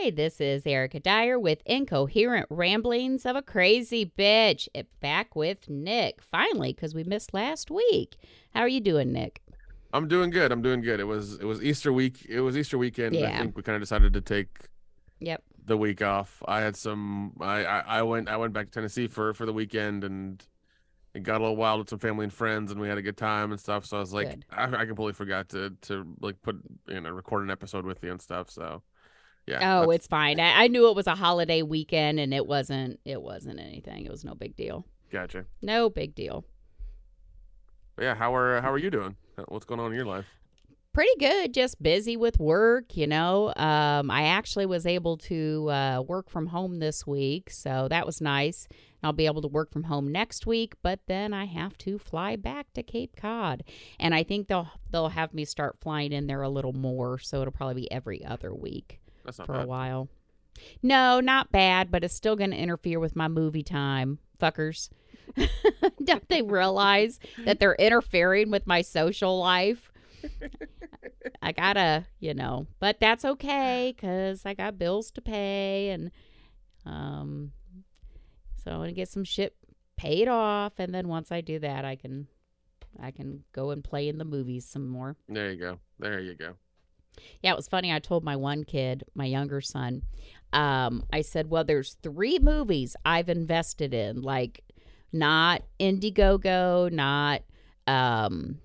Hi, this is Erica Dyer with Incoherent Ramblings of a Crazy Bitch. Eh, back with Nick, finally, because we missed last week. How are you doing, Nick? I'm doing good. I'm doing good. It was it was Easter week. It was Easter weekend. and I Yeah. think we kind of decided to take Yep. the week off. I had some. I, I I went I went back to Tennessee for for the weekend and it got a little wild with some family and friends and we had a good time and stuff. So I was like, I, I completely forgot to to like put you know record an episode with you and stuff. So yeah. Oh, it's fine. I, I knew it was a holiday weekend, and it wasn't. It wasn't anything. It was no big deal. gotcha. No big deal. But yeah. How are how are you doing? What's going on in your life? pretty good just busy with work you know um, i actually was able to uh, work from home this week so that was nice i'll be able to work from home next week but then i have to fly back to cape cod and i think they'll they'll have me start flying in there a little more so it'll probably be every other week That's not for a while no not bad but it's still going to interfere with my movie time fuckers don't they realize that they're interfering with my social life I gotta, you know, but that's okay because I got bills to pay, and um, so I'm gonna get some shit paid off, and then once I do that, I can, I can go and play in the movies some more. There you go. There you go. Yeah, it was funny. I told my one kid, my younger son, um, I said, well, there's three movies I've invested in, like not Indiegogo, not um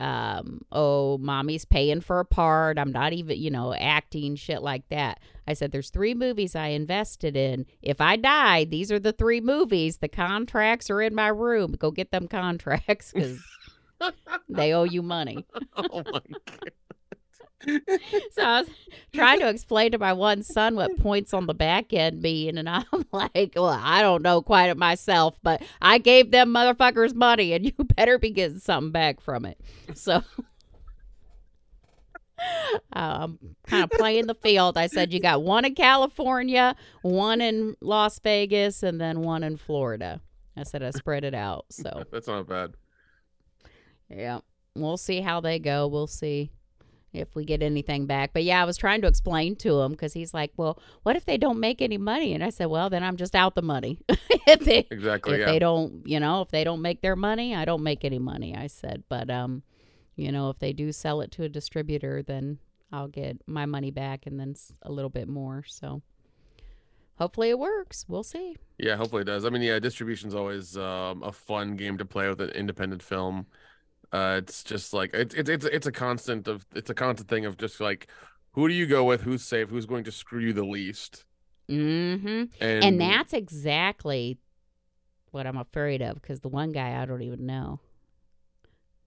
um oh mommy's paying for a part i'm not even you know acting shit like that i said there's three movies i invested in if i die these are the three movies the contracts are in my room go get them contracts because they owe you money Oh my god. So I was trying to explain to my one son what points on the back end mean, and I'm like, well, I don't know quite it myself, but I gave them motherfuckers money, and you better be getting something back from it. So I'm kind of playing the field. I said you got one in California, one in Las Vegas, and then one in Florida. I said I spread it out. So That's not bad. yeah, we'll see how they go. We'll see if we get anything back. But yeah, I was trying to explain to him because he's like, "Well, what if they don't make any money?" And I said, "Well, then I'm just out the money. if they Exactly. if yeah. they don't, you know, if they don't make their money, I don't make any money." I said, "But um, you know, if they do sell it to a distributor, then I'll get my money back and then a little bit more." So hopefully it works. We'll see. Yeah, hopefully it does. I mean, yeah, distribution's always um, a fun game to play with an independent film. Uh, it's just like it's it's it's it's a constant of it's a constant thing of just like who do you go with, who's safe, who's going to screw you the least, Mm-hmm. and And that's exactly what I'm afraid of because the one guy I don't even know.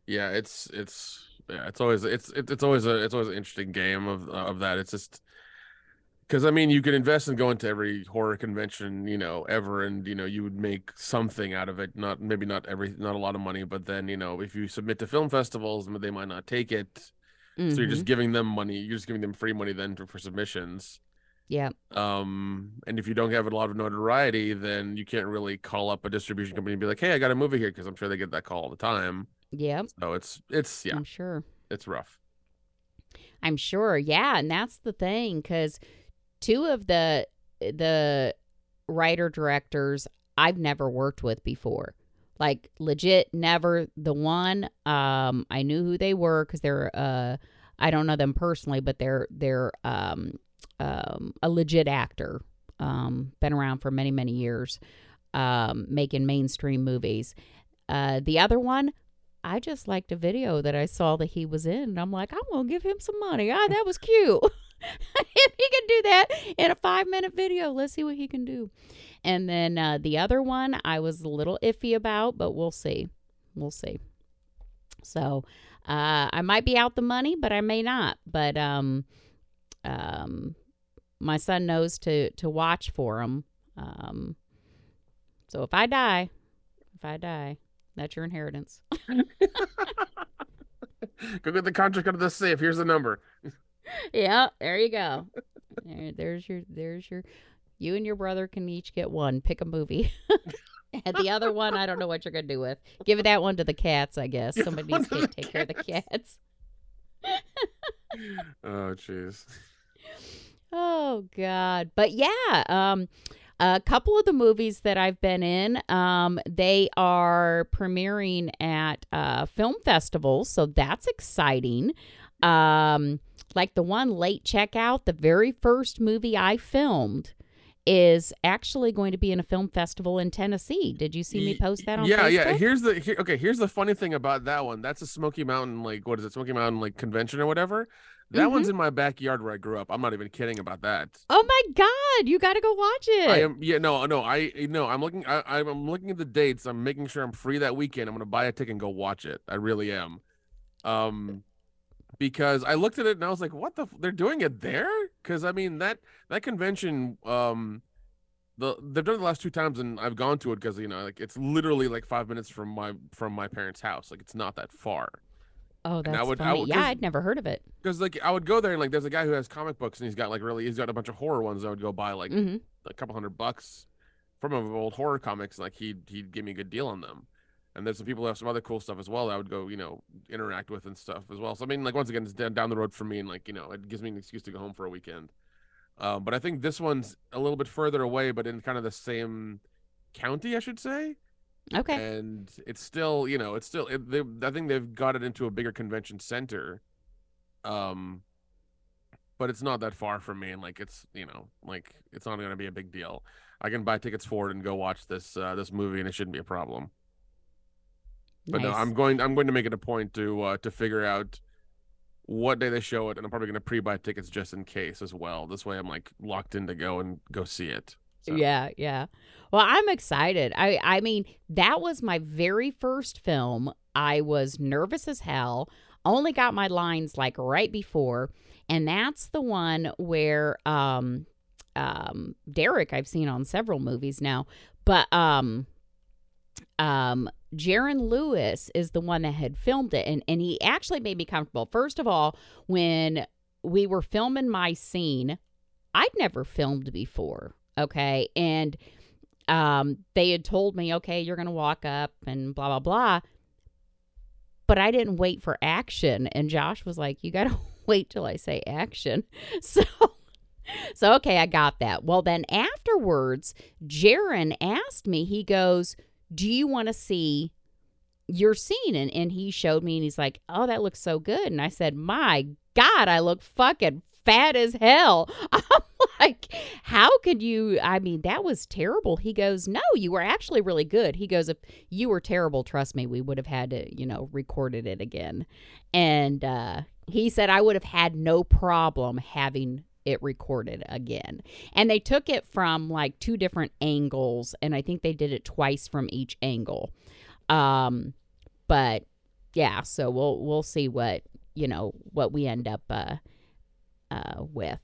yeah, it's it's yeah, it's always it's it's it's always a it's always an interesting game of of that. It's just because I mean, you could invest and go into every horror convention, you know, ever, and you know, you would make something out of it. Not maybe not every, not a lot of money, but then you know, if you submit to film festivals, they might not take it. So you're just giving them money. You're just giving them free money then for, for submissions. yeah, Um, and if you don't have a lot of notoriety, then you can't really call up a distribution company and be like, "Hey, I got a movie here," because I'm sure they get that call all the time. yeah, So it's it's yeah, I'm sure. it's rough. I'm sure. Yeah, and that's the thing because two of the the writer directors I've never worked with before. Like legit never the one um I knew who they were cuz they're uh I don't know them personally but they're they're um um a legit actor. Um been around for many many years um making mainstream movies. Uh the other one I just liked a video that I saw that he was in, and I'm like, I'm gonna give him some money. Ah, that was cute. if he can do that in a five minute video, let's see what he can do. And then uh, the other one, I was a little iffy about, but we'll see. We'll see. So uh, I might be out the money, but I may not. But um, um, my son knows to to watch for him. Um, so if I die, if I die, that's your inheritance. Go get the contract out of the safe. Here's the number. yeah, there you go. There, there's your there's your you and your brother can each get one. Pick a movie. and the other one, I don't know what you're gonna do with. Give that one to the cats, I guess. Somebody needs to take care of the cats. Oh, jeez. Oh God. But yeah, um a couple of the movies that I've been in, um, they are premiering at uh, film festivals, so that's exciting. Um, like the one late checkout, the very first movie I filmed is actually going to be in a film festival in Tennessee. Did you see me post that on yeah, Facebook? yeah. Here's the here, okay. Here's the funny thing about that one. That's a Smoky Mountain, like what is it? Smoky Mountain, like convention or whatever. That Mm-hmm. one's in my backyard where I grew up. I'm not even kidding about that. Oh my God, you got to go watch it. I am. Yeah, no, no. I no. I'm looking. I, I'm looking at the dates. I'm making sure I'm free that weekend. I'm gonna buy a ticket and go watch it. I really am. Um, because I looked at it and I was like, "What the? F- they're doing it there?" Because I mean that that convention. Um, the they've done it the last two times and I've gone to it because you know like it's literally like five minutes from my from my parents' house. Like it's not that far. oh, that's would- funny. would- yeah, 'cause- I'd never heard of it. Because like I would go there and like there's a guy who has comic books and he's got like really he's got a bunch of horror ones. I would go buy like hmm a couple hundred bucks from old horror comics. Like he'd he'd give me a good deal on them. And there's some people who have some other cool stuff as well that I would go, you know, interact with and stuff as well. So I mean, like once again, it's down, down the road for me, and like you know, it gives me an excuse to go home for a weekend. Um, but I think this one's a little bit further away, but in kind of the same county, I should say. Okay. And it's still, you know, it's still. It, they, I think they've got it into a bigger convention center. Um, but it's not that far from me, and like it's, you know, like it's not going to be a big deal. I can buy tickets for it and go watch this uh, this movie, and it shouldn't be a problem. But no, I'm going. I'm going to make it a point to uh, to figure out what day they show it, and I'm probably going to pre-buy tickets just in case as well. This way, I'm like locked in to go and go see it. So, Yeah, yeah. Well, I'm excited. I I mean, that was my very first film. I was nervous as hell. Only got my lines like right before, and that's the one where um um Derek I've seen on several movies now, but um um Jaron Lewis is the one that had filmed it and and he actually made me comfortable. First of all, when we were filming my scene, I'd never filmed before, okay? And um they had told me, "Okay, you're going to walk up and blah blah blah." But I didn't wait for action and Josh was like, "You got to wait till I say action." So so okay, I got that. Well, then afterwards, Jaron asked me, he goes, Do you want to see your scene? And, and he showed me, and he's like, Oh, that looks so good. And I said, My God, I look fucking fat as hell. I'm like, How could you? I mean, that was terrible. He goes, No, you were actually really good. He goes, If you were terrible, trust me, we would have had to, you know, recorded it again. And uh, he said, I would have had no problem having it recorded again. And they took it from like two different angles and I think they did it twice from each angle. Um but yeah, so we'll we'll see what, you know, what we end up uh uh with.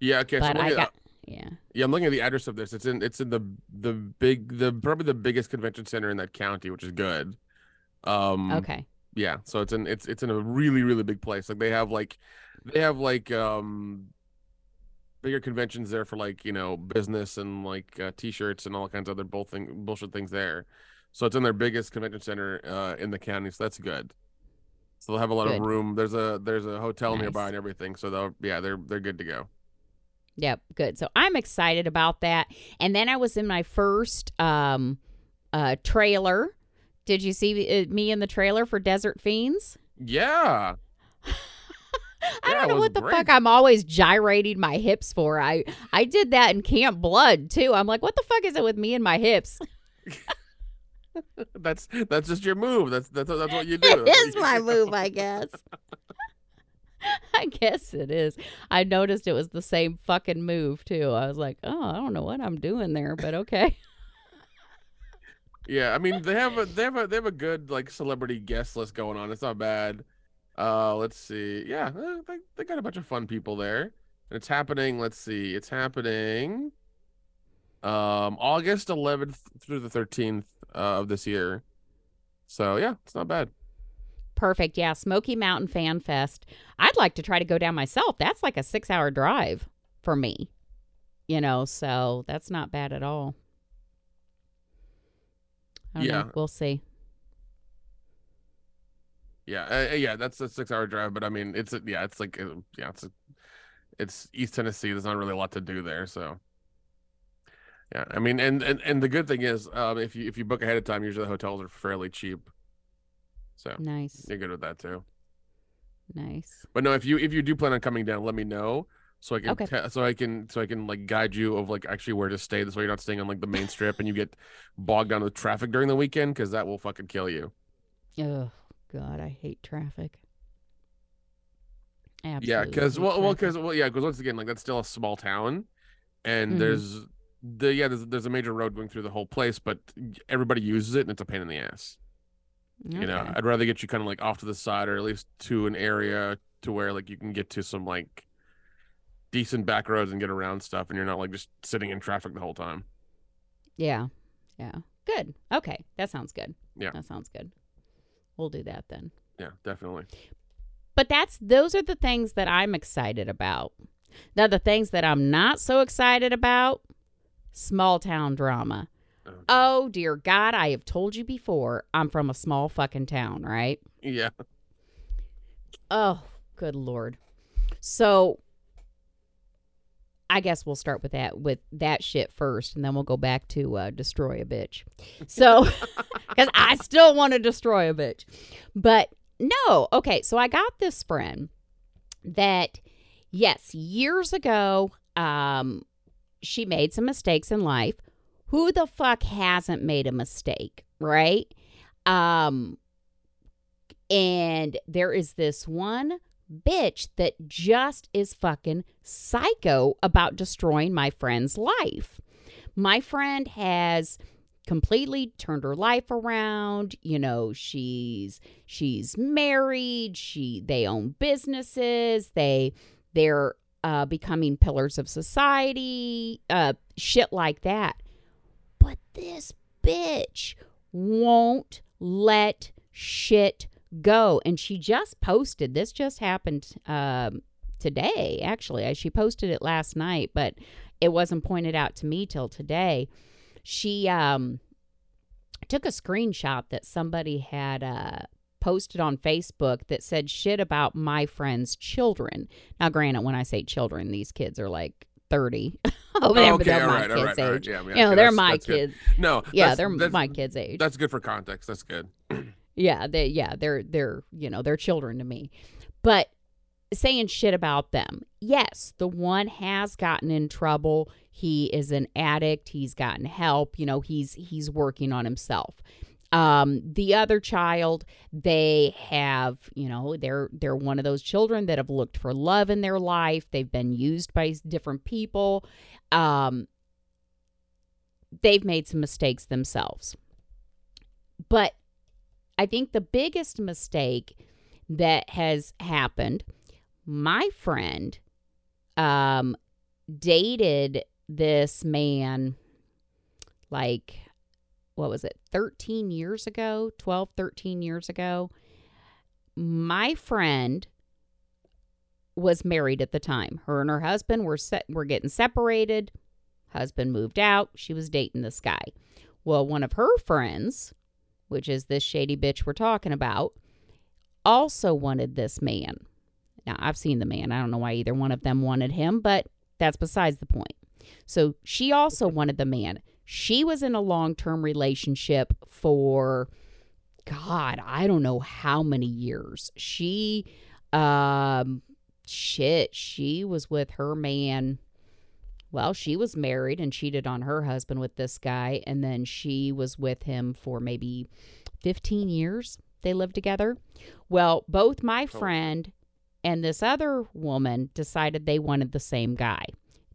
Yeah. Okay. So but I got at, yeah. yeah, I'm looking at the address of this. It's in. It's in the the big the probably the biggest convention center in that county, which is good. Um. Okay. Yeah. So it's in it's it's in a really really big place. Like they have like they have like um bigger conventions there for like you know business and like uh, t-shirts and all kinds of other bull thing bullshit things there. So it's in their biggest convention center uh, in the county. So that's good. So they'll have a lot Good. of room. There's a there's a hotel nearby and everything. So they'll yeah they're they're good to go. Yep, good. So I'm excited about that. And then I was in my first um uh trailer. Did you see uh, me in the trailer for Desert Fiends? Yeah. I Yeah, don't know what the great. fuck I'm always gyrating my hips for. I I did that in Camp Blood too. I'm like, what the fuck is it with me and my hips? That's that's just your move. That's that's that's what you do. it That's is my do. move, I guess. I guess it is. I noticed it was the same fucking move too. I was like, oh, I don't know what I'm doing there, but okay. Yeah, I mean they have a they have a they have a good like celebrity guest list going on. It's not bad. Uh, let's see. Yeah, eh, they they got a bunch of fun people there, and it's happening. Let's see, it's happening. Um, August 11th through the 13th uh, of this year. So yeah, it's not bad. Perfect. Yeah, Smoky Mountain Fan Fest. I'd like to try to go down myself. That's like a six hour drive for me. You know, so that's not bad at all. I don't Yeah. know. We'll see. Yeah, uh, yeah, that's a six hour drive, but I mean, it's a, yeah, it's like uh, yeah, it's a, it's East Tennessee. There's not really a lot to do there, so yeah. I mean, and and, and the good thing is, um, if you if you book ahead of time, usually the hotels are fairly cheap, so Nice. you're good with that too. Nice. But no, if you if you do plan on coming down, let me know so I can Okay. te- so I can so I can like guide you of like actually where to stay. This way you're not staying on like the main strip and you get bogged down with traffic during the weekend because that will fucking kill you. Oh God, I hate traffic. Absolutely. Yeah, because well, well, because well, yeah, because once again, like that's still a small town, and Mhm. there's the yeah, there's there's a major road going through the whole place, but everybody uses it and it's a pain in the ass. You know, I'd rather get you kind of like off to the side or at least to an area to where like you can get to some like decent back roads and get around stuff, and you're not like just sitting in traffic the whole time. Yeah. Yeah. Good. Okay. That sounds good. Yeah. That sounds good. We'll do that then. Yeah, definitely. But that's those are the things that I'm excited about. Now the things that I'm not so excited about, small town drama. Okay. Oh dear God, I have told you before, I'm from a small fucking town, right? Yeah. Oh, good lord. So I guess we'll start with that with that shit first and then we'll go back to uh destroy a bitch. So cuz I still want to destroy a bitch. But no, okay, so I got this friend that yes, years ago um she made some mistakes in life. Who the fuck hasn't made a mistake, right? Um and there is this one bitch that just is fucking psycho about destroying my friend's life. My friend has completely turned her life around you know she's she's married she they own businesses they they're uh becoming pillars of society uh shit like that but this bitch won't let shit go. And she just posted this, just happened um, today, actually. Uh, She posted it last night, but it wasn't pointed out to me till today. She um, took a screenshot that somebody had uh, posted on Facebook that said shit about my friend's children. Now, granted, when I say children, these kids are like 30 over there, but okay, they're my right, kids' right, age. Yeah, yeah, You know, okay, they're my that's good. kids. No, Yeah, they're my kids' age. That's good for context. That's good. Yeah, they yeah, they're they're you know, they're children to me. But saying shit about them. Yes, the one has gotten in trouble. He is an addict. He's gotten help. You know, he's he's working on himself. Um, the other child, they have, you know, they're they're one of those children that have looked for love in their life. They've been used by different people. Um, they've made some mistakes themselves. But I think the biggest mistake that has happened, my friend um dated this man like what was it 13 years ago 12 13 years ago. My friend was married at the time. Her and her husband were set were getting separated. Husband moved out. She was dating this guy. Well one of her friends which is this shady bitch we're talking about also wanted this man. Now i've seen the man. I don't know why either one of them wanted him but that's besides the point. So she also wanted the man. She was in a long-term relationship for god i don't know how many years. She um shit she was with her man well she was married and cheated on her husband with this guy and then she was with him for maybe 15 years they lived together. Well both my oh, friend and this other woman decided they wanted the same guy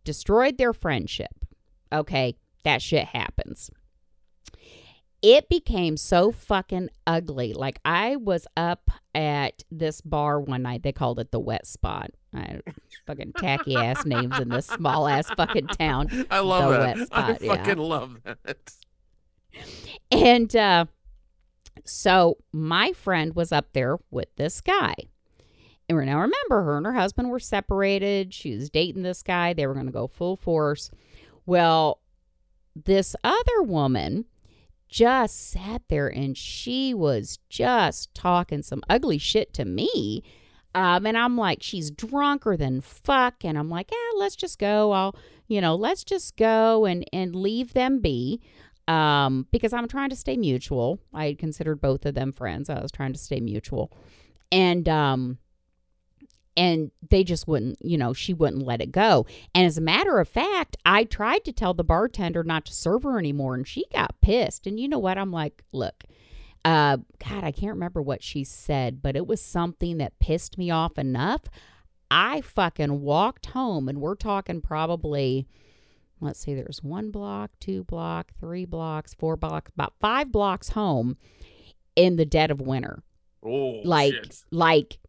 destroyed their friendship. Okay that shit happens it became so fucking ugly. Like I was up at this bar one night. They called it the wet spot. I, fucking tacky ass names in this small ass fucking town. I love The that. wet I spot, yeah. fucking love that. And uh, so my friend was up there with this guy. And we're now remember, her and her husband were separated. She was dating this guy. They were going to go full force. Well, this other woman just sat there and she was just talking some ugly shit to me Um, and I'm like, she's drunker than fuck. And I'm like, yeah, let's just go. I'll, you know, let's just go and and leave them be. Um, because I'm trying to stay mutual. I had considered both of them friends. I was trying to stay mutual. And um and they just wouldn't, you know, she wouldn't let it go. And as a matter of fact, I tried to tell the bartender not to serve her anymore and she got pissed. And you know what? I'm like, look, uh, God, I can't remember what she said, but it was something that pissed me off enough. I fucking walked home, and we're talking probably, let's see, there's one block, two block, three blocks, four blocks, about five blocks home in the dead of winter. Oh, like, shit. like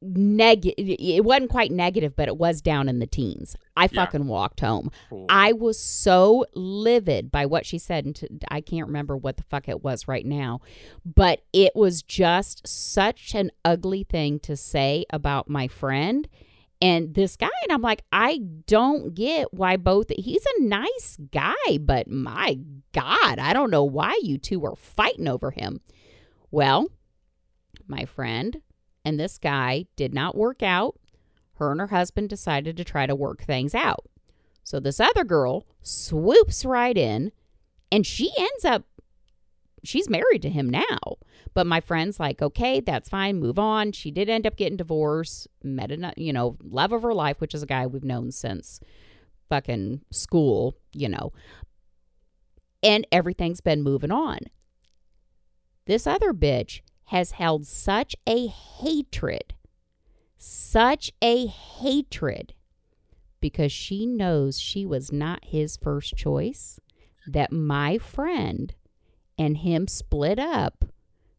negative. It wasn't quite negative, but it was down in the teens. I Yeah. fucking walked home. Cool. I was so livid by what she said, and t- I can't remember what the fuck it was right now, but it was just such an ugly thing to say about my friend and this guy. And I'm like, I don't get why both. He's a nice guy, but my God, I don't know why you two are fighting over him. Well, my friend and this guy did not work out. Her and her husband decided to try to work things out. So this other girl swoops right in and she ends up she's married to him now. But my friend's like, "Okay, that's fine, move on." She did end up getting divorced, met a you know, love of her life, which is a guy we've known since fucking school, you know. And everything's been moving on. This other bitch has held such a hatred, such a hatred because she knows she was not his first choice, that my friend and him split up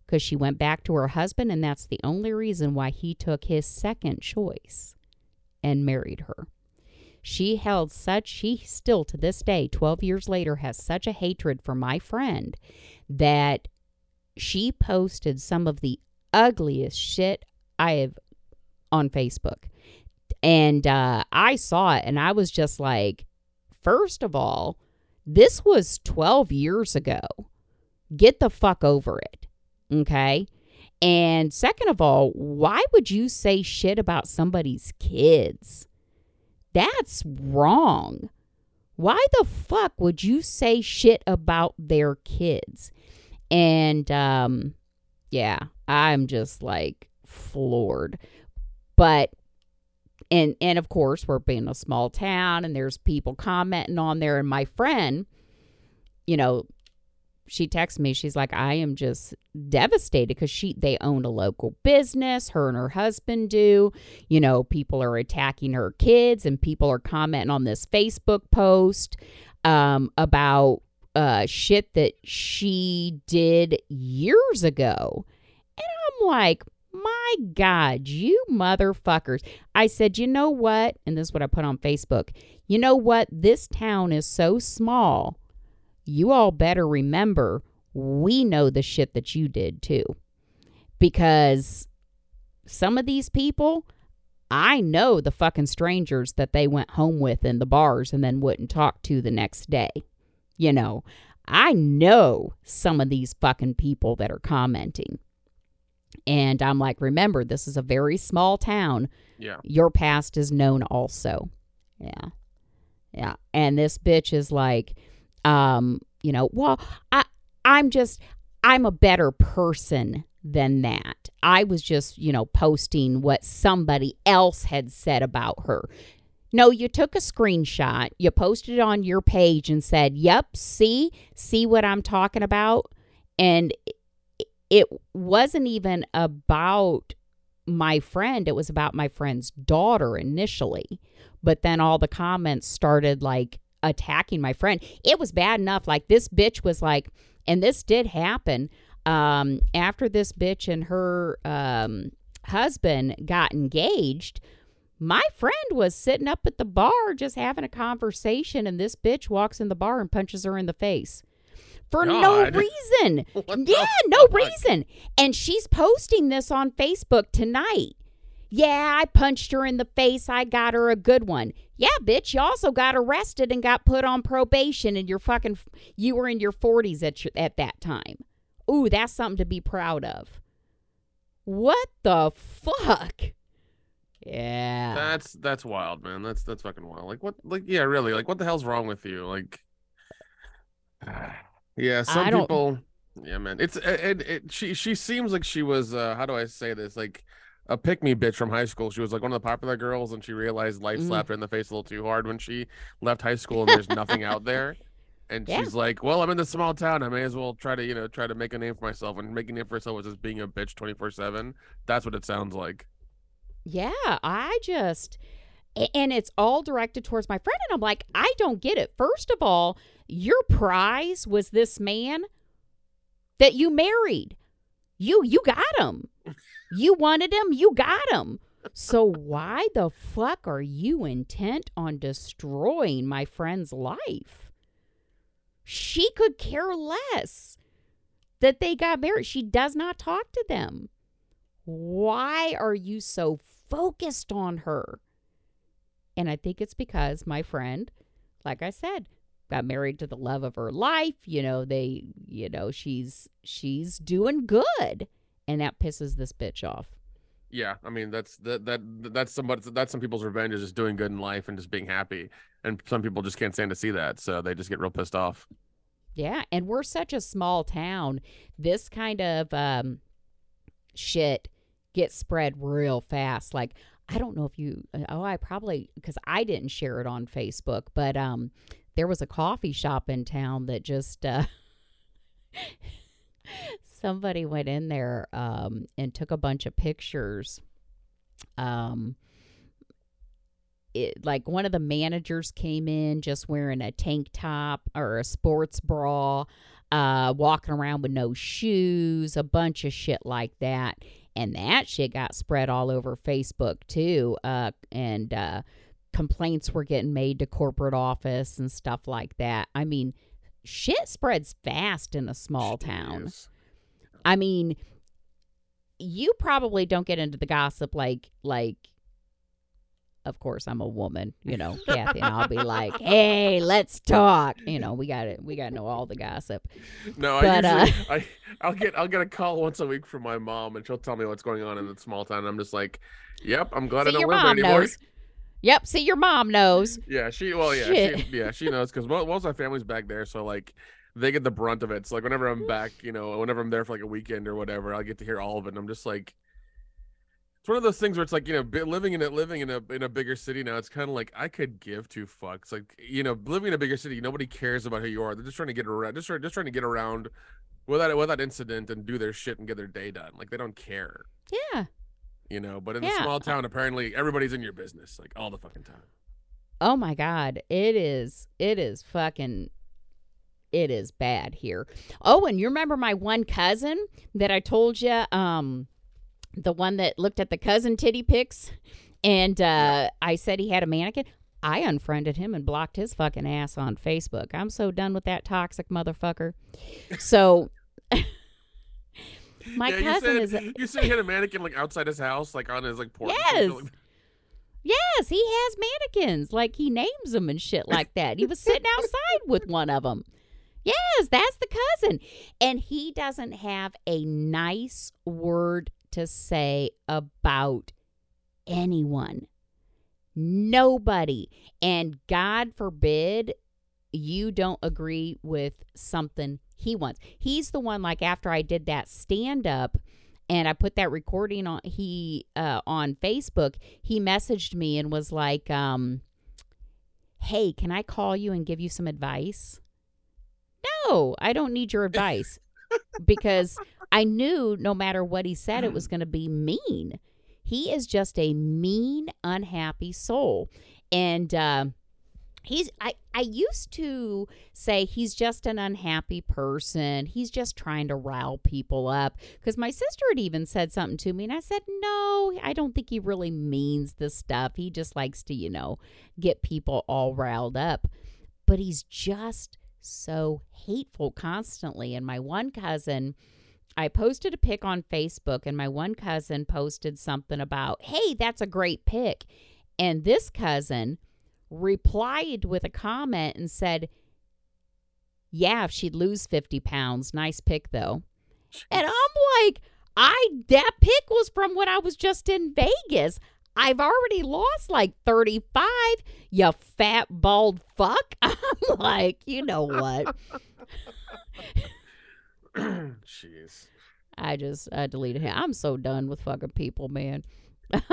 because she went back to her husband, and that's the only reason why he took his second choice and married her. She held such, she still to this day, 12 years later, has such a hatred for my friend that she posted some of the ugliest shit I have on Facebook. And uh, I saw it and I was just like, first of all, this was 12 years ago. Get the fuck over it. Okay. And second of all, why would you say shit about somebody's kids? That's wrong. Why the fuck would you say shit about their kids? And um yeah, I'm just like floored. But and and of course we're being a small town and there's people commenting on there. And my friend you know she texts me. She's like i am just devastated because she they own a local business. Her and her husband do. You know people are attacking her kids and people are commenting on this facebook post um, about uh, shit that she did years ago and i'm like my God, you motherfuckers. I said, you know what? And this is what I put on Facebook. You know what? This town is so small. You all better remember we know the shit that you did too. Because some of these people, I know the fucking strangers that they went home with in the bars and then wouldn't talk to the next day. You know, I know some of these fucking people that are commenting. And I'm like, remember, this is a very small town. yeah. Your past is known also. Yeah. Yeah. And this bitch is like, um, you know, well, I I'm just I'm a better person than that. I was just, you know, posting what somebody else had said about her. No, you took a screenshot, you posted it on your page and said, "Yep, see? See what I'm talking about?" And it wasn't even about my friend it was about my friend's daughter initially but then all the comments started like attacking my friend it was bad enough like this bitch was like and this did happen um after this bitch and her um husband got engaged my friend was sitting up at the bar just having a conversation and this bitch walks in the bar and punches her in the face for no reason What yeah, no fuck? reason. And she's posting this on Facebook tonight. Yeah, I punched her in the face. I got her a good one. Yeah, bitch, you also got arrested and got put on probation and you're fucking you were in your 40s at your, at that time. Ooh, that's something to be proud of. What the fuck? Yeah. That's that's wild, man. That's that's fucking wild. Like what? Like yeah, really. Like what the hell's wrong with you? Like, yeah, some I don't- people. Yeah, man. It's it, it, She she seems like she was. uh How do I say this? Like a pick me bitch from high school. She was like one of the popular girls, and she realized life Mm. slapped her in the face a little too hard when she left high school, and there's nothing out there. And Yeah. she's like, "Well, I'm in this small town. I may as well try to, you know, try to make a name for myself." And making a name for herself was just being a bitch 24 seven. That's what it sounds like. Yeah, I just and it's all directed towards my friend and I'm like, I don't get it. First of all, your prize was this man that you married. You you got him. You wanted him, you got him. So why the fuck are you intent on destroying my friend's life? She could care less that they got married. She does not talk to them. Why are you so focused on her? And I think it's because my friend, like I said, got married to the love of her life. You know, they, you know, she's she's doing good, and that pisses this bitch off. Yeah, I mean that's that that that's somebody that's some people's revenge is just doing good in life and just being happy, and some people just can't stand to see that, so they just get real pissed off. Yeah, and we're such a small town. This kind of um, shit gets spread real fast. Like I don't know if you. Oh, I probably because I didn't share it on Facebook, but um, there was a coffee shop in town that just uh, somebody went in there um and took a bunch of pictures. Um. It, like one of the managers came in just wearing a tank top or a sports bra, uh, walking around with no shoes, a bunch of shit like that. And that shit got spread all over Facebook too. Uh, and uh, complaints were getting made to corporate office and stuff like that. I mean, shit spreads fast in a small town. I mean, you probably don't get into the gossip like like of course I'm a woman, you know, Kathy, and I'll be like, "Hey, let's talk." You know, we got it. We got to know all the gossip. No, I But, uh, usually I I'll get I'll get a call once a week from my mom, and she'll tell me what's going on in the small town. And I'm just like, "Yep, I'm glad I See, don't your live there mom anymore." knows. Yep. See, your mom knows. Yeah, she well, yeah, Shit. she, yeah, she knows because most, most of my family's back there, so like they get the brunt of it. So like whenever I'm back, you know, whenever I'm there for like a weekend or whatever, I'll get to hear all of it. And I'm just like, it's one of those things where it's like you know, living in it, living in a in a bigger city now. It's kind of like I could give two fucks. Like you know, living in a bigger city, nobody cares about who you are. They're just trying to get around, just trying, just trying to get around without without incident and do their shit and get their day done. Like they don't care, Yeah. you know. But in a Yeah. small town, apparently everybody's in your business like all the fucking time. Oh my God. It is. It is fucking. It is bad here. Oh, and you remember my one cousin that I told you, um, the one that looked at the cousin titty pics, and uh, I said he had a mannequin. I unfriended him and blocked his fucking ass on Facebook. I'm so done with that toxic motherfucker. So, my yeah, cousin you is. said, you said he had a mannequin like outside his house, like on his like porch. Yes. Yes, he has mannequins. Like he names them and shit like that. He was sitting outside with one of them. Yes, that's the cousin. And he doesn't have a nice word to say about anyone. Nobody. And God forbid you don't agree with something he wants. He's the one like after I did that stand up and I put that recording on he uh, on Facebook, he messaged me and was like, um, "Hey, can I call you and give you some advice?" No, I don't need your advice because I knew no matter what he said, it was going to be mean. He is just a mean, unhappy soul, and. Uh, he's I, I used to say he's just an unhappy person. He's just trying to rile people up. Because my sister had even said something to me and i said no i don't think he really means this stuff. He just likes to you know get people all riled up. But he's just so hateful constantly. And my one cousin I posted a pic on Facebook and my one cousin posted something about, "Hey, that's a great pic." And this cousin replied with a comment and said, Yeah, if she'd lose 50 pounds. Nice pic, though. And I'm like, I that pic was from when I was just in Vegas. I've already lost like 35, you fat bald fuck. I'm like, you know what? Jeez. I just I deleted him. I'm so done with fucking people, man.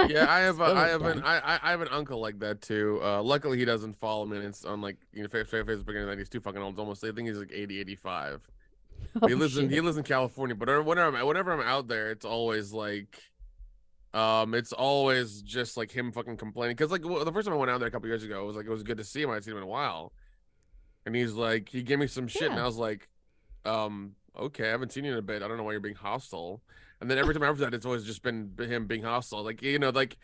Yeah, I have a, So I have an done. I, I- I have an uncle like that too. Uh, luckily he doesn't follow me. And it's on like you know fa- fa- Facebook and that he's too fucking old. It's almost I think he's like 80, 85. Oh, he lives in he lives in California, but whenever I'm whenever I'm out there, it's always like, um, it's always just like him fucking complaining. Because like the first time I went out there a couple years ago, it was like it was good to see him. I'd seen him in a while, and he's like he gave me some shit, and I was like, um, okay, I haven't seen you in a bit. I don't know why you're being hostile. And then every time after that, it's always just been him being hostile. Like you know, like.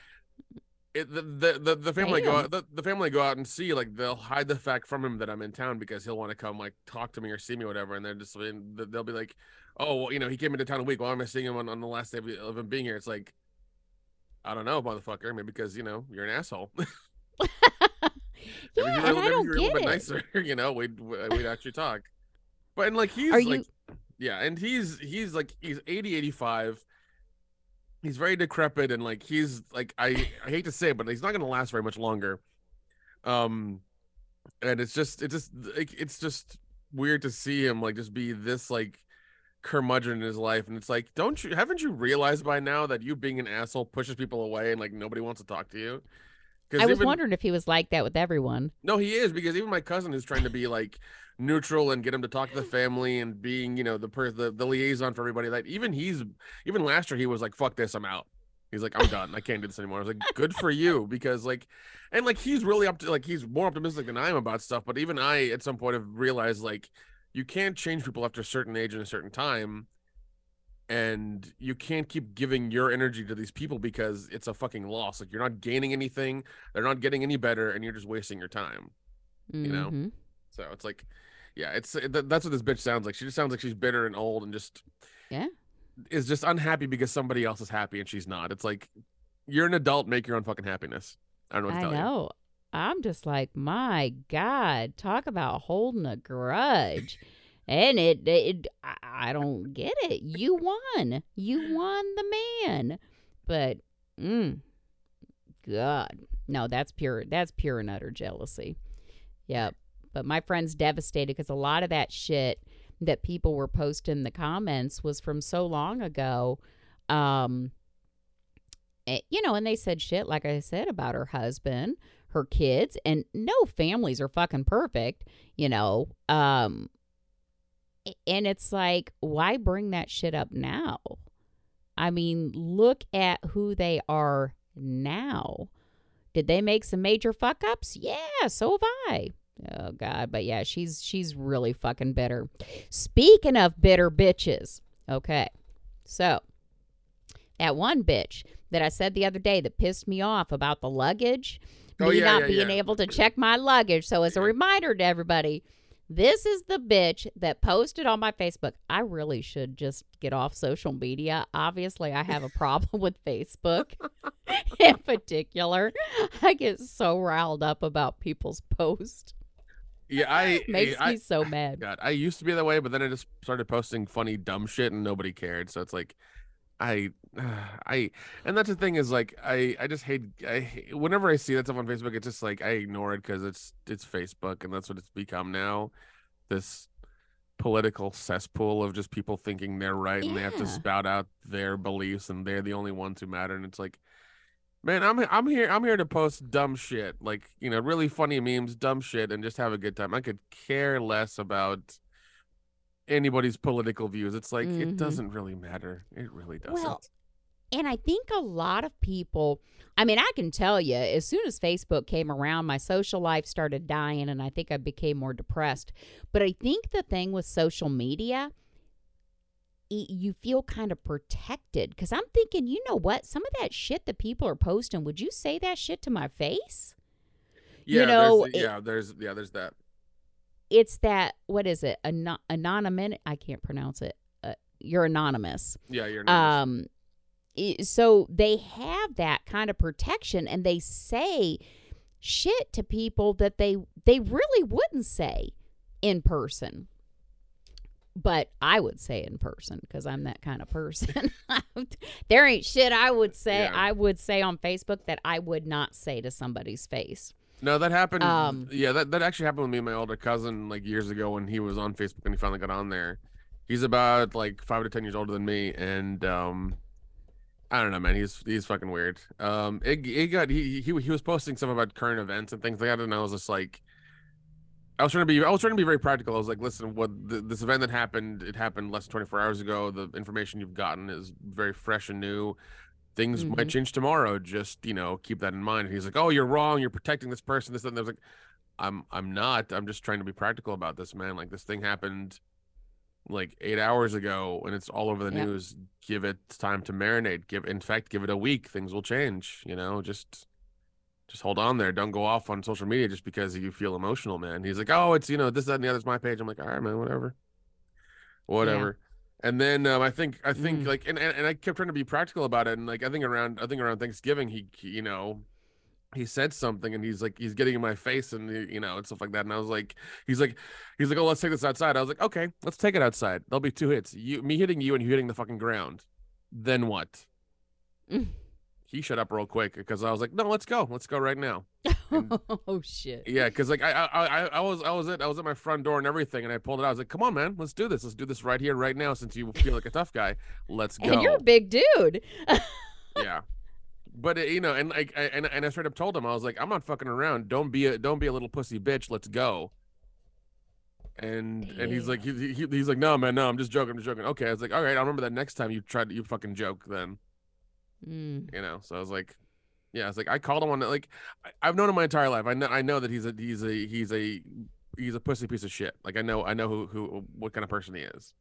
It, the, the the the family go out the, the family go out and see like they'll hide the fact from him that I'm in town because he'll want to come like talk to me or see me or whatever and they're just and they'll be like oh, well, you know, he came into town a week. Why am I seeing him on, on the last day of, him being here? It's like, I don't know, motherfucker. Maybe because you know you're an asshole. Yeah, if you were, and I don't you were a little get bit it. nicer, you know, we'd we'd actually talk. But and like he's Are like, you yeah, and he's he's like he's 80, 85. He's very decrepit and like he's like I I hate to say it, but he's not gonna last very much longer. Um, and it's just it's just it's just weird to see him like just be this like curmudgeon in his life and it's like don't you haven't you realized by now that you being an asshole pushes people away and like nobody wants to talk to you I was even, wondering if he was like that with everyone. no he is because even my cousin is trying to be like neutral and get him to talk to the family and being you know the per the, the liaison for everybody. Like even he's even last year he was like fuck this i'm out. He's like i'm done. I can't do this anymore. I was like good for you because like and like he's really up to like he's more optimistic than i am about stuff but even i at some point have realized like you can't change people after a certain age and a certain time and you can't keep giving your energy to these people because it's a fucking loss like you're not gaining anything they're not getting any better and you're just wasting your time You know? Mhm. so it's like, yeah, it's th- that's what this bitch sounds like. She just sounds like she's bitter and old and just Yeah. is just unhappy because somebody else is happy and she's not. It's like you're an adult, make your own fucking happiness. I don't know what to I tell you. know. I'm just like, my God, talk about holding a grudge. And it, it, I- don't get it. You won. You won the man. But, mm, God, no, that's pure. That's pure and utter jealousy. Yep. But my friend's devastated because a lot of that shit that people were posting in the comments was from so long ago. Um, eh, you know, and they said shit, like I said, about her husband, her kids, and no families are fucking perfect, you know. Um, and it's like, why bring that shit up now? I mean, look at who they are now. Did they make some major fuck ups? Yeah, so have I. Oh God, but yeah, she's she's really fucking bitter. Speaking of bitter bitches, okay, so that one bitch that I said the other day that pissed me off about the luggage, Oh, me yeah, not yeah, being yeah. able to check my luggage. So as a reminder to everybody, this is the bitch that posted on my Facebook. I really should just get off social media. Obviously, I have a problem with Facebook in particular. I get so riled up about people's posts. Yeah, I Makes I, me so mad. God, I used to be that way, but then I just started posting funny dumb shit and nobody cared. So it's like, I, I, and that's the thing is like I, I just hate. I whenever I see that stuff on Facebook, it's just like I ignore it because it's it's Facebook and that's what it's become now. This political cesspool of just people thinking they're right and they have to spout out their beliefs and they're the only ones who matter. And it's like, man, I'm I'm here I'm here to post dumb shit, like you know, really funny memes, dumb shit, and just have a good time. I could care less about anybody's political views. It's like Mhm. it doesn't really matter. It really doesn't. Well, And I think a lot of people, I mean, I can tell you, as soon as Facebook came around, my social life started dying and I think I became more depressed. But I think the thing with social media, you feel kind of protected because I'm thinking, you know what? Some of that shit that people are posting, would you say that shit to my face? Yeah, you know, there's, it- yeah, there's yeah, there's that. It's that, what is it? Anon- anonymous? I can't pronounce it. Uh, you're anonymous. Yeah, you're not. um so they have that kind of protection and they say shit to people that they they really wouldn't say in person but I would say in person because I'm that kind of person. there ain't shit I would say Yeah. I would say on Facebook that I would not say to somebody's face. No, that happened. Um, yeah, that, that actually happened with me and my older cousin like years ago when he was on Facebook and he finally got on there. He's about like five to ten years older than me, and um, I don't know, man. He's he's fucking weird. Um, it, it got he he he was posting stuff about current events and things like that, and I was just like, I was trying to be I was trying to be very practical. I was like, listen, what th- this event that happened, it happened less than twenty four hours ago. The information you've gotten is very fresh and new things might Mhm. change tomorrow. Just you know, keep that in mind. And he's like, "Oh, you're wrong. You're protecting this person." This and that. I was like, "I'm I'm not. I'm just trying to be practical about this, man. Like this thing happened like eight hours ago, and it's all over the Yep. news. Give it time to marinate. Give, in fact, give it a week. Things will change. You know, just." Just hold on there. Don't go off on social media just because you feel emotional, man. He's like, "Oh, it's you know this, that, and the other's my page." I'm like, "All right, man, whatever, whatever." And then um, I think I think Mm. like and, and and I kept trying to be practical about it. And like I think around I think around Thanksgiving he, he you know he said something and he's like he's getting in my face and he- you know and stuff like that. And I was like he's like he's like oh let's take this outside. I was like okay let's take it outside. There'll be two hits. You me hitting you and you hitting the fucking ground. Then what? Mm. He shut up real quick because I was like no let's go let's go right now. And- oh shit. Yeah, because like I, I I I was I was at I was at my front door and everything, and I pulled it out. I was like, "Come on, man, let's do this. Let's do this right here, right now. Since you feel like a tough guy, let's go." And you're a big dude. yeah, but uh, you know, and like, I, and and I straight up told him, I was like, "I'm not fucking around. Don't be a don't be a little pussy bitch. Let's go." And and he's like he, he, he's like no man no I'm just joking I'm just joking okay I was like all right I'll remember that next time you tried you fucking joke then Mm. you know so i was like yeah it's like i called him on like I, i've known him my entire life i know i know that he's a he's a he's a he's a pussy piece of shit like i know i know who who what kind of person he is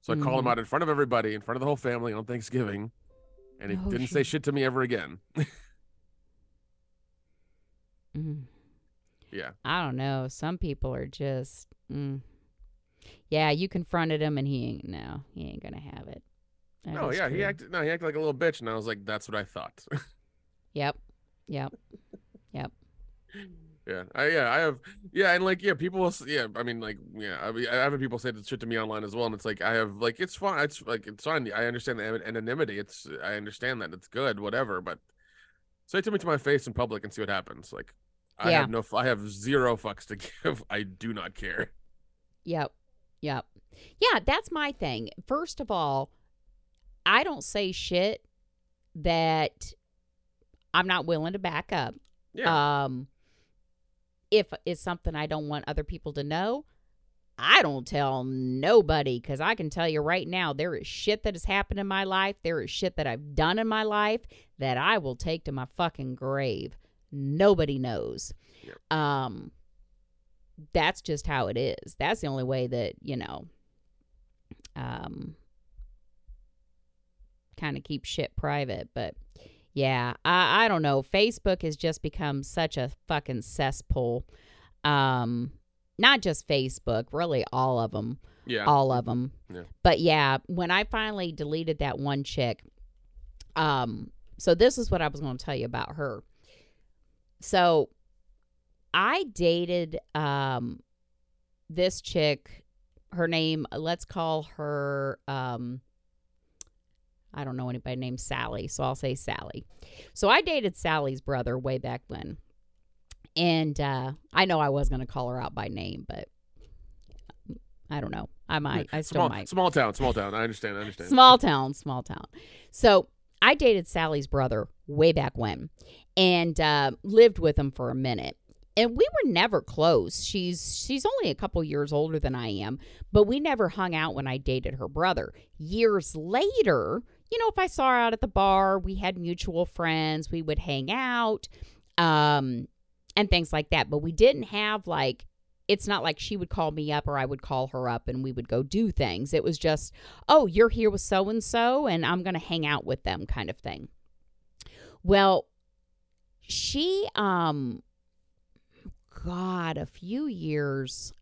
so i called him Mhm. out in front of everybody in front of the whole family on thanksgiving and he Oh, didn't say shit. shit to me ever again Mm. yeah I don't know. Some people are just. Mm. Yeah, you confronted him, and he ain't. No, he ain't gonna have it. That no yeah he acted no he acted like a little bitch and i was like that's what i thought Yep. Yep. Yep. Yeah, I yeah, I have yeah, and like yeah, people will yeah, I mean like yeah, I mean I have people say this shit to me online as well, and it's like I have like it's fine, it's like it's fine. I understand the anonymity, it's I understand that it's good, whatever, but say it to me to my face in public and see what happens. Like I Yeah. have no, I have zero fucks to give. I do not care. Yep. Yep. Yeah, that's my thing. First of all, I don't say shit that I'm not willing to back up. Yeah, Um if it's something I don't want other people to know, I don't tell nobody because I can tell you right now, there is shit that has happened in my life. There is shit that I've done in my life that I will take to my fucking grave. Nobody knows. Yep. Um, that's just how it is. That's the only way that, you know, um, kind of keep shit private. But yeah, I, I don't know. Facebook has just become such a fucking cesspool. Um, not just Facebook, really all of them, yeah, all of them. Yeah. But yeah, when I finally deleted that one chick, um, so this is what I was going to tell you about her. So I dated um this chick. Her name, let's call her um I don't know anybody named Sally, so I'll say Sally. So I dated Sally's brother way back when. And uh I know I was going to call her out by name, but I don't know. I might. I still small, might. small town, small town. I understand. I understand. Small town, small town. So I dated Sally's brother way back when and uh, lived with him for a minute. And we were never close. She's she's only a couple years older than I am, but we never hung out when I dated her brother. Years later, you know, if I saw her out at the bar, we had mutual friends, we would hang out, um, and things like that. But we didn't have like it's not like she would call me up or I would call her up and we would go do things. It was just, oh, you're here with so and so and I'm going to hang out with them kind of thing. Well, she, um, God, a few years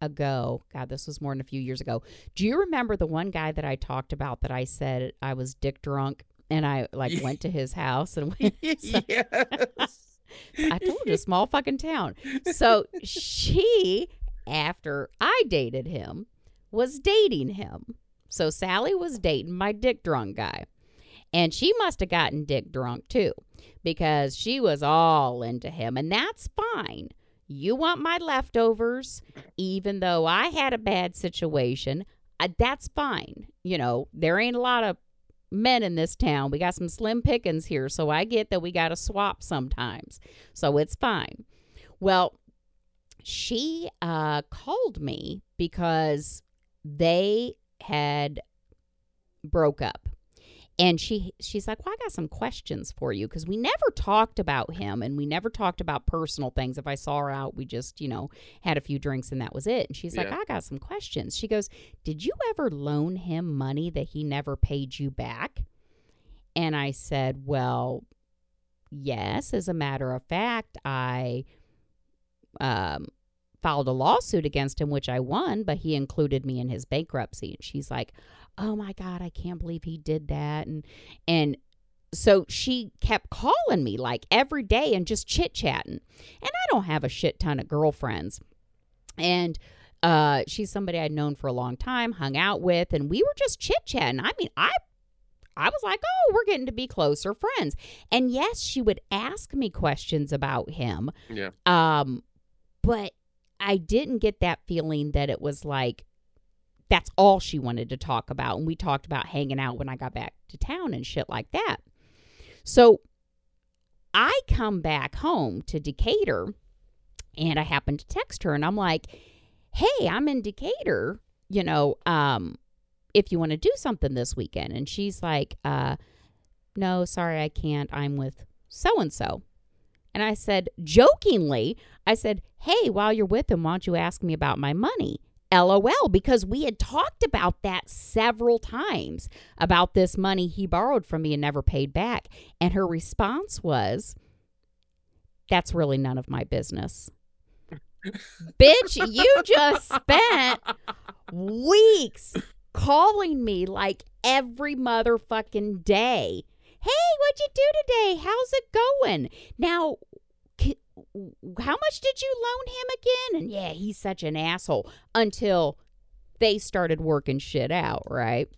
ago, God, this was more than a few years ago. Do you remember the one guy that I talked about that I said I was dick drunk and I like Yeah. went to his house and we yes. I told you, small fucking town. So she, after I dated him, was dating him. So Sally was dating my dick drunk guy. And she must have gotten dick drunk too because she was all into him. And that's fine. You want my leftovers, even though I had a bad situation. Uh, that's fine. You know, there ain't a lot of men in this town. We got some slim pickings here. So I get that we got to swap sometimes. So it's fine. Well, she uh, called me because they had broke up and she she's like well i got some questions for you because we never talked about him and we never talked about personal things. If i saw her out we just you know had a few drinks and that was it. And she's like i got some questions. She goes did you ever loan him money that he never paid you back? And i said well yes. As a matter of fact i um filed a lawsuit against him which i won but he included me in his bankruptcy. And she's like oh my god i can't believe he did that and and so she kept calling me like every day and just chit chatting and i don't have a shit ton of girlfriends and uh she's somebody i'd known for a long time hung out with and we were just chit chatting i mean i I was like, oh, we're getting to be closer friends. And yes, she would ask me questions about him. Yeah. Um, but I didn't get that feeling that it was like that's all she wanted to talk about. And we talked about hanging out when I got back to town and shit like that. So I come back home to Decatur and I happen to text her and I'm like, hey, I'm in Decatur, you know, um, if you want to do something this weekend. And she's like, uh, no, sorry, I can't. I'm with so and so. And I said, jokingly, I said, hey, while you're with him, why don't you ask me about my money? LOL, because we had talked about that several times about this money he borrowed from me and never paid back. And her response was, that's really none of my business. Bitch, you just spent weeks calling me like every motherfucking day. Hey, what'd you do today? How's it going? Now, how much did you loan him again? And yeah, he's such an asshole until they started working shit out, right?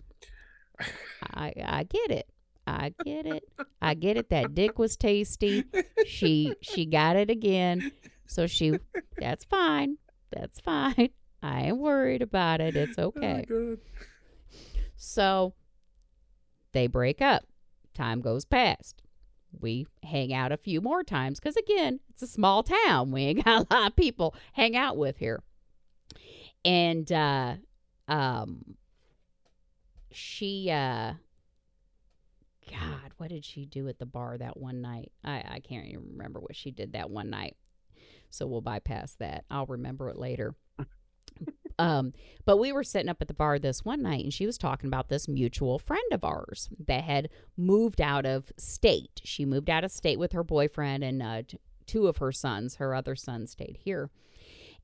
I I get it. I get it. I get it. That dick was tasty. She she got it again. So she that's fine. That's fine. I ain't worried about it. It's oh, okay. Oh, So they break up. Time goes past. We hang out a few more times because, again, it's a small town. We ain't got a lot of people hang out with here. And uh, um, she, uh, God, what did she do at the bar that one night? I, I can't even remember what she did that one night. So we'll bypass that. I'll remember it later. Um, but we were sitting up at the bar this one night and she was talking about this mutual friend of ours that had moved out of state. She moved out of state with her boyfriend and uh, t- two of her sons. Her other son stayed here.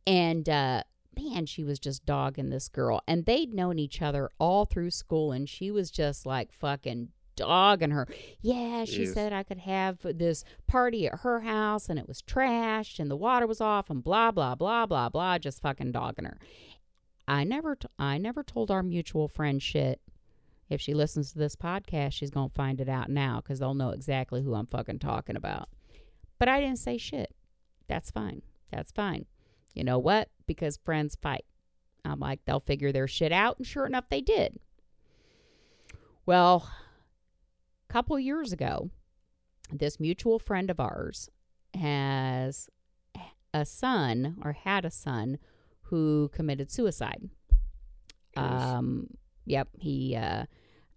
And uh, man, she was just dogging this girl. And they'd known each other all through school and she was just like fucking dogging her. Yeah, she said I could have this party at her house and it was trashed and the water was off and blah blah blah blah blah just fucking dogging her. I never t- I never told our mutual friend shit. If she listens to this podcast, she's to find it out now cuz they'll know exactly who I'm fucking talking about. But I didn't say shit. That's fine. That's fine. You know what? Because friends fight. I'm like they'll figure their shit out and sure enough they did. Well, a couple years ago, this mutual friend of ours has a son or had a son who committed suicide. Um, yep, he uh,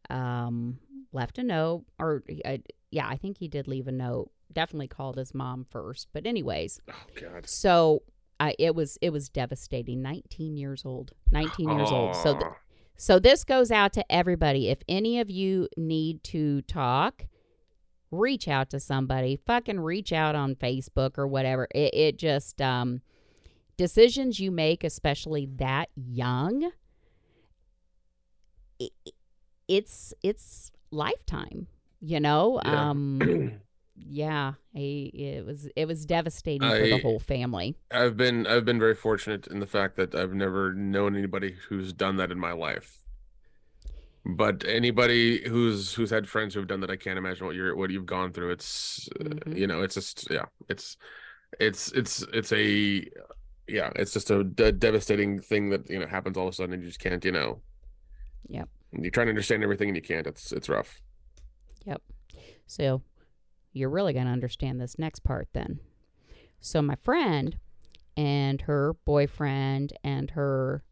um, left a note, or uh, yeah, I think he did leave a note. Definitely called his mom first, but anyways, Oh God. so I it was it was devastating. Nineteen years old, nineteen years old. So th- so this goes out to everybody. If any of you need to talk, reach out to somebody. Fucking reach out on Facebook or whatever. It, it just um decisions you make, especially that young, it, it's it's lifetime. You know, Yeah. um, yeah, it was it was devastating for the whole family. I've been I've been very fortunate in the fact that I've never known anybody who's done that in my life. But anybody who's who's had friends who've done that, I can't imagine what you're what you've gone through. It's uh, Mhm. you know, it's just yeah, it's it's it's it's a yeah, it's just a de- devastating thing that you know happens all of a sudden and you just can't you know. Yep. You try to understand everything and you can't. It's it's rough. Yep. So you're really going to understand this next part then. So my friend and her boyfriend and her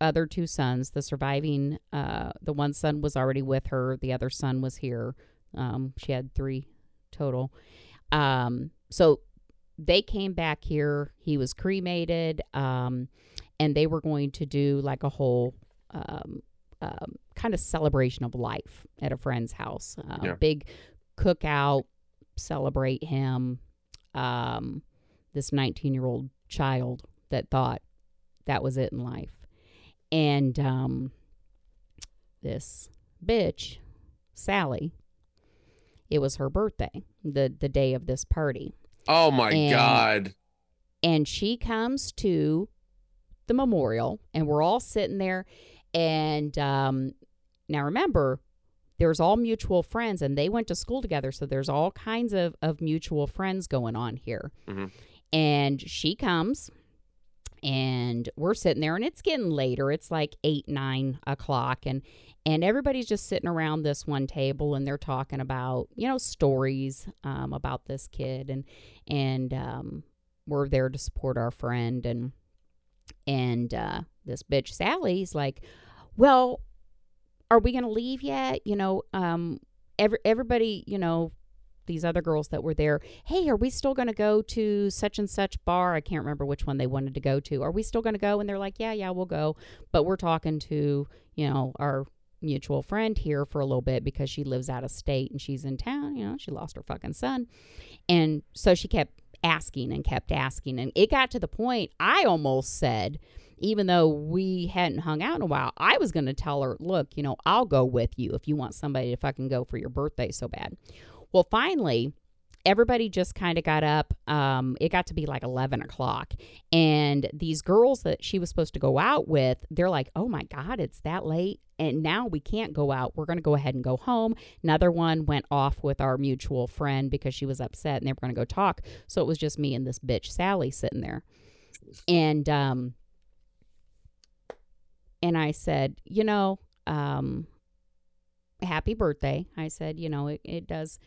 other two sons, the surviving, uh, the one son was already with her, the other son was here. Um, she had three total. Um, so they came back here. He was cremated, um, and they were going to do like a whole um, um, kind of celebration of life at a friend's house. Uh, Yeah. Big cookout, celebrate him. Um, this 19 year old child that thought that was it in life. And um, this bitch, Sally, it was her birthday, the, the day of this party Oh my And- god. and she comes to the memorial and we're all sitting there and um now remember there's all mutual friends and they went to school together so there's all kinds of of mutual friends going on here Mhm. and she comes and we're sitting there and it's getting later it's like eight nine o'clock and and everybody's just sitting around this one table and they're talking about you know stories um, about this kid and and um, we're there to support our friend and and uh, this bitch Sally's like, well, are we gonna leave yet? You know, um, every everybody, you know, these other girls that were there. Hey, are we still gonna go to such and such bar? I can't remember which one they wanted to go to. Are we still gonna go? And they're like, yeah, yeah, we'll go. But we're talking to you know our mutual friend here for a little bit because she lives out of state and she's in town. You know, she lost her fucking son, and so she kept asking and kept asking. And it got to the point I almost said, even though we hadn't hung out in a while, I was going to tell her, look, you know, I'll go with you if you want somebody to fucking go for your birthday so bad. Well, finally, everybody just kind of got up. Um, it got to be like 11 o'clock. And these girls that she was supposed to go out with, they're like, oh my God, it's that late. And now we can't go out. We're going to go ahead and go home. Another one went off with our mutual friend because she was upset and they were going to go talk. So it was just me and this bitch, Sally, sitting there. And, um, and I said, you know, um, happy birthday. I said, you know, it, it does,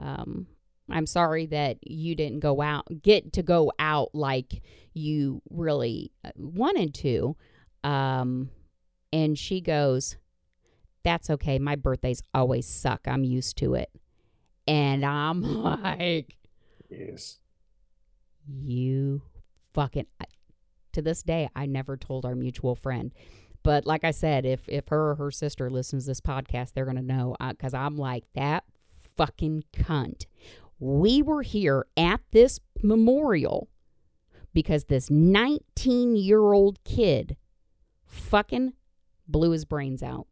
um, I'm sorry that you didn't go out, get to go out like you really uh, wanted to. Um, and she goes, That's okay. My birthdays always suck. I'm used to it. And I'm like, Yes. You fucking. I- To this day, I never told our mutual friend. But like I said, if if her or her sister listens to this podcast, they're gonna know because I'm like that fucking cunt. We were here at this memorial because this 19 year old kid fucking blew his brains out.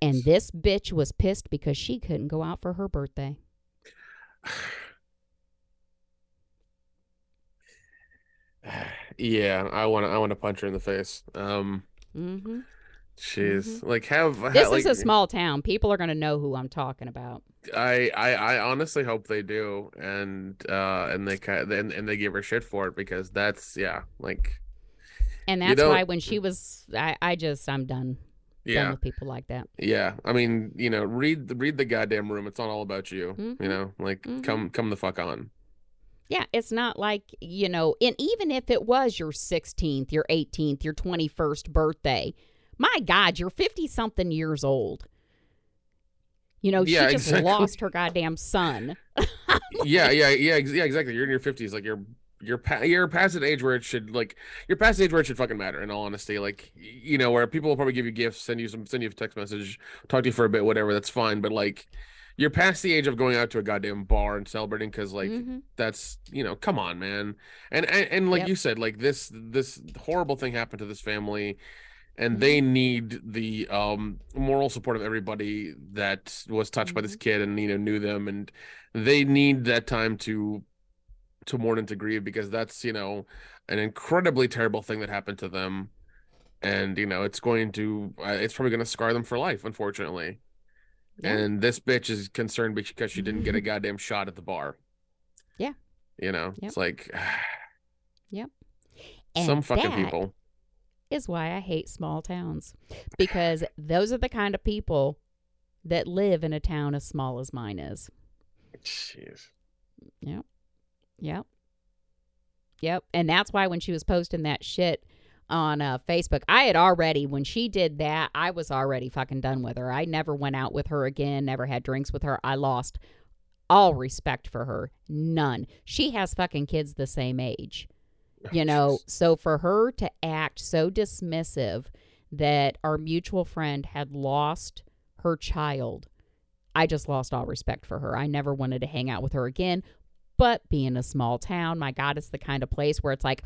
And this bitch was pissed because she couldn't go out for her birthday. yeah, I want to. I want to punch her in the face. Um, hmm jeez, like have This ha- is a small town. People are going to know who I'm talking about. I, I I honestly hope they do, and uh, and they and, and they give her shit for it because that's yeah, like And that's why when she was, I, I just, I'm done. Done yeah, with people like that. yeah. I mean, you know, read the read the goddamn room. It's not all about you. Mhm. You know, like Mhm. come come the fuck on. Yeah, it's not like, you know, and even if it was your 16th, your 18th, your 21st birthday, my God, you're 50 something years old. You know, Yeah, she just exactly. lost her goddamn son. yeah, yeah, yeah, yeah. Exactly. You're in your fifties. Like you're you're pa- you're past an age where it should like you're past the age where it should fucking matter. In all honesty, like you know, where people will probably give you gifts, send you some, send you a text message, talk to you for a bit, whatever. That's fine. But like, you're past the age of going out to a goddamn bar and celebrating because like Mhm. that's you know, come on, man. And and, and like Yep. you said, like this this horrible thing happened to this family. And they need the um moral support of everybody that was touched by this kid and you know knew them and they need that time to to mourn and to grieve because that's you know an incredibly terrible thing that happened to them and you know it's going to uh, it's probably going to scar them for life unfortunately Yeah. and this bitch is concerned because she didn't get a goddamn shot at the bar Yeah. you know Yep. it's like Yep. And some fucking that people is why I hate small towns because those are the kind of people that live in a town as small as mine is. jeez Yep. Yep. Yep. And that's why when she was posting that shit on uh, Facebook, I had already, when she did that, I was already fucking done with her. I never went out with her again, never had drinks with her. I lost all respect for her. None. She has fucking kids the same age. You know, so for her to act so dismissive that our mutual friend had lost her child, I just lost all respect for her. I never wanted to hang out with her again. But being a small town, my God, it's the kind of place where it's like,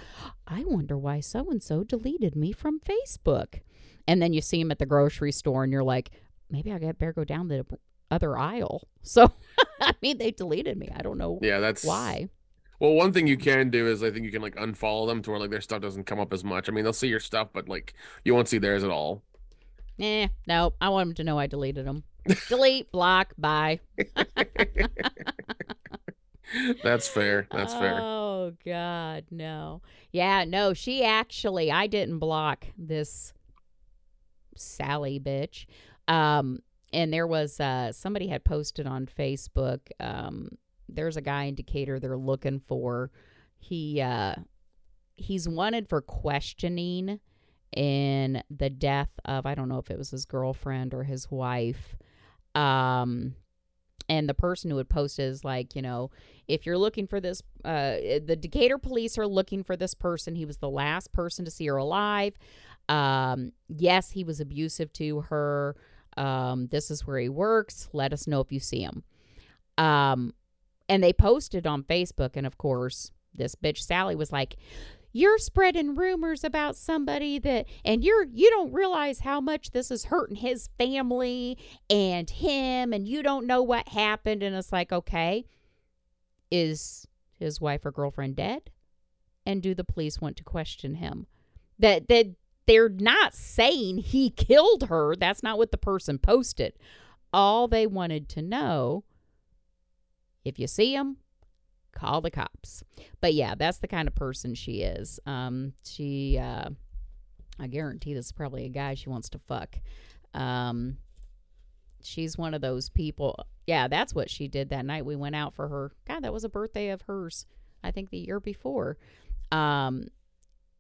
I wonder why so and so deleted me from Facebook. And then you see him at the grocery store and you're like, maybe I got better go down the other aisle. So, I mean, they deleted me. I don't know yeah that's why. Well, one thing you can do is I think you can like unfollow them to where like their stuff doesn't come up as much. I mean, they'll see your stuff, but like you won't see theirs at all. Eh, no, I want them to know I deleted them. Delete, block, bye. That's fair. That's fair. Oh God, no. Yeah, no. She actually, I didn't block this Sally bitch. Um, and there was uh somebody had posted on Facebook. Um, there's a guy in Decatur they're looking for. He uh, he's wanted for questioning in the death of I don't know if it was his girlfriend or his wife. Um, and the person who had posted is like, you know, if you're looking for this, uh, the Decatur police are looking for this person. He was the last person to see her alive. Um, yes, he was abusive to her. Um, this is where he works. Let us know if you see him. Um, and they posted on Facebook, and of course, this bitch Sally was like, "You're spreading rumors about somebody that, and you're you don't realize how much this is hurting his family and him, and you don't know what happened." And it's like, okay, is his wife or girlfriend dead? And do the police want to question him? That that they're not saying he killed her. That's not what the person posted. All they wanted to know if you see him, call the cops. But yeah, that's the kind of person she is. Um, she, uh, I guarantee this is probably a guy she wants to fuck. Um, she's one of those people. Yeah, that's what she did that night. We went out for her. God, that was a birthday of hers. I think the year before. Um,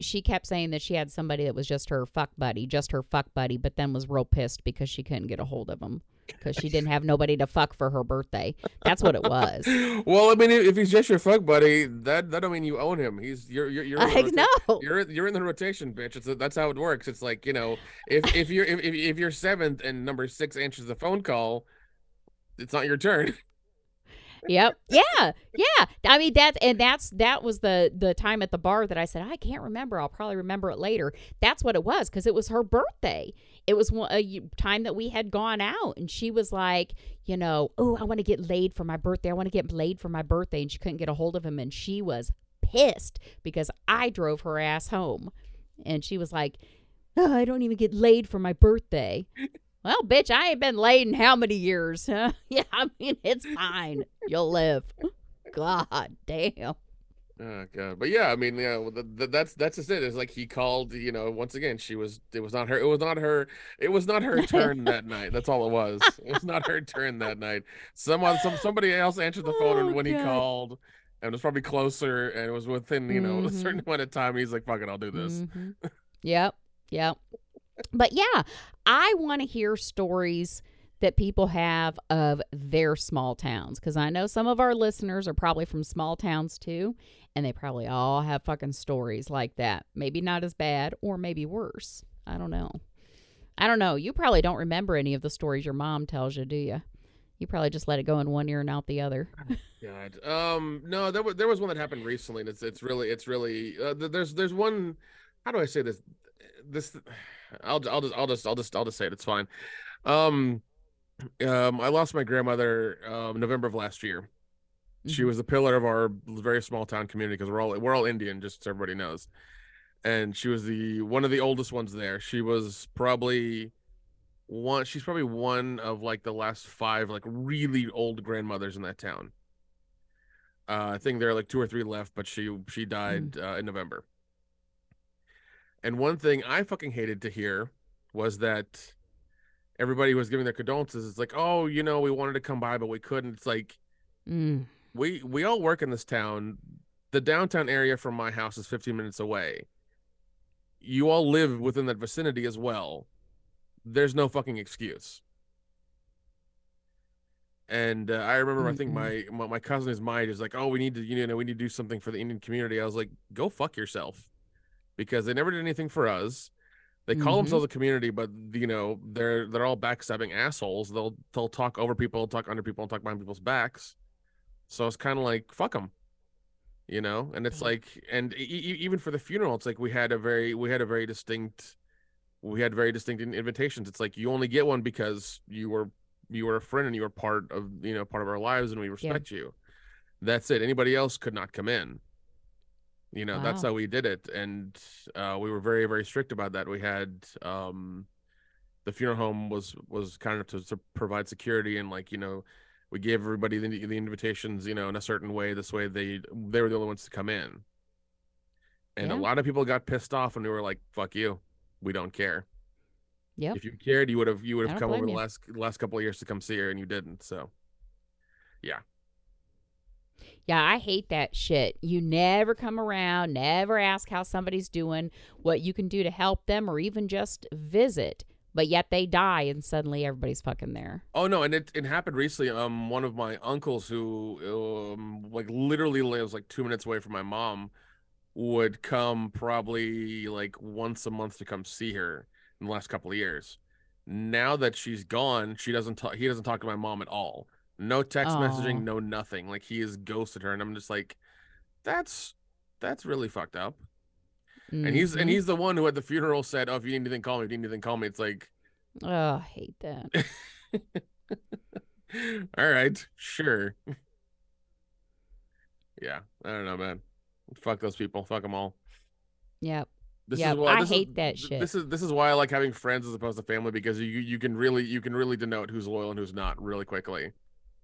she kept saying that she had somebody that was just her fuck buddy, just her fuck buddy, but then was real pissed because she couldn't get a hold of him because she didn't have nobody to fuck for her birthday. That's what it was. well, I mean, if he's just your fuck buddy, that that don't mean you own him. He's you're you're you're the rota- know. You're you're in the rotation, bitch. It's that's how it works. It's like you know, if if you're if, if if you're seventh and number six answers the phone call, it's not your turn. Yep. Yeah. Yeah. I mean that's and that's that was the the time at the bar that I said I can't remember. I'll probably remember it later. That's what it was because it was her birthday. It was a time that we had gone out, and she was like, you know, oh, I want to get laid for my birthday. I want to get laid for my birthday, and she couldn't get a hold of him, and she was pissed because I drove her ass home, and she was like, oh, I don't even get laid for my birthday. Well, bitch, I ain't been laid in how many years? Huh? Yeah, I mean, it's fine. You'll live. God damn. Oh god, but yeah, I mean, yeah, well, th- th- that's that's just it. It's like he called, you know, once again, she was, it was not her, it was not her, it was not her turn that night. That's all it was. It was not her turn that night. Someone, some somebody else answered the phone, Oh, and when he called, and it was probably closer, and it was within, you know, a Mhm. certain amount of time. He's like, "Fuck it, I'll do this." Mhm. Yep. Yep. But yeah, I want to hear stories that people have of their small towns because I know some of our listeners are probably from small towns too, and they probably all have fucking stories like that. Maybe not as bad or maybe worse. I don't know. I don't know. You probably don't remember any of the stories your mom tells you, do you? You probably just let it go in one ear and out the other. God. Um, no, there was there was one that happened recently, and it's it's really it's really uh, there's there's one. How do I say this? This I'll I'll just I'll just I'll just I'll just say it. It's fine. Um, um, I lost my grandmother um November of last year. She Mhm. was a pillar of our very small town community because we're all we're all Indian, just so everybody knows. And she was the one of the oldest ones there. She was probably one. She's probably one of like the last five like really old grandmothers in that town. Uh, I think there are like two or three left, but she she died uh, in November. And one thing I fucking hated to hear was that everybody was giving their condolences. It's like, oh, you know, we wanted to come by, but we couldn't. It's like Mm. we we all work in this town. The downtown area from my house is 15 minutes away. You all live within that vicinity as well. There's no fucking excuse. And uh, I remember, I think my, my my cousin is mine is like, oh, we need to, you know, we need to do something for the Indian community. I was like, go fuck yourself, because they never did anything for us. They call Mhm. themselves a community, but you know, they're they're all backstabbing assholes. They'll they'll talk over people, talk under people, and talk behind people's backs. So it's kind of like fuck them, you know. And it's like, and e- even for the funeral, it's like we had a very we had a very distinct, we had very distinct invitations. It's like you only get one because you were you were a friend and you were part of you know part of our lives and we respect you. That's it. Anybody else could not come in. You know, that's how we did it, and uh, we were very very strict about that. We had um, the funeral home was was kind of to, to provide security and like you know we gave everybody the, the invitations you know in a certain way. This way they they were the only ones to come in. And Yeah. a lot of people got pissed off and we were like fuck you. We don't care. Yeah if you cared you would have you would have come over blame the last last couple of years to come see her and you didn't so Yeah, I hate that shit. You never come around, never ask how somebody's doing, what you can do to help them, or even just visit. But yet they die, and suddenly everybody's fucking there. Oh no, and it, it happened recently. Um, one of my uncles who um like literally lives like two minutes away from my mom would come probably like once a month to come see her in the last couple of years. Now that she's gone, she doesn't talk. He doesn't talk to my mom at all. No text Aw. messaging, no nothing. Like he has ghosted her, and I'm just like, that's that's really fucked up. And he's and Mhm. he's the one who at the funeral said, "Oh, if you need anything, call me. If you need anything, call me." It's like. oh, I hate that. All right, sure. yeah, I don't know, man. Fuck those people. Fuck them all. Yep. This Yeah, is why I hate is, that shit. This is this is why I like having friends as opposed to family because you you can really you can really denote who's loyal and who's not really quickly,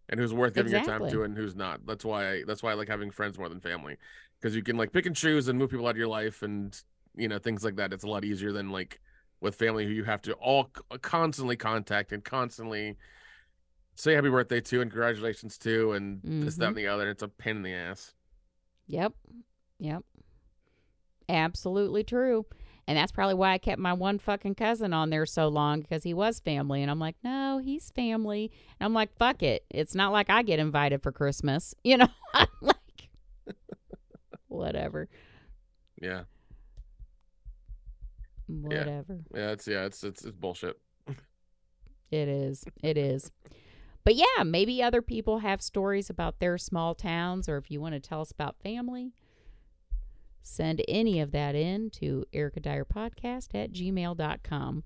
and who's worth giving your time to and who's not. That's why I, that's why I like having friends more than family because you can like pick and choose and move people out of your life and you know things like that. It's a lot easier than like with family who you have to all constantly contact and constantly say happy birthday to and congratulations to and this that Mhm. and the other. It's a pain in the ass. Yep. Yep. Absolutely true. And that's probably why I kept my one fucking cousin on there so long because he was family. And I'm like, no, he's family. And I'm like, fuck it. It's not like I get invited for Christmas. You know, I'm like, whatever. Yeah, Whatever. yeah. It's yeah. It's it's it's bullshit. It is. It is. But yeah, maybe other people have stories about their small towns, or if you want to tell us about family, send any of that in to Erica Dyer Podcast at gmail.com.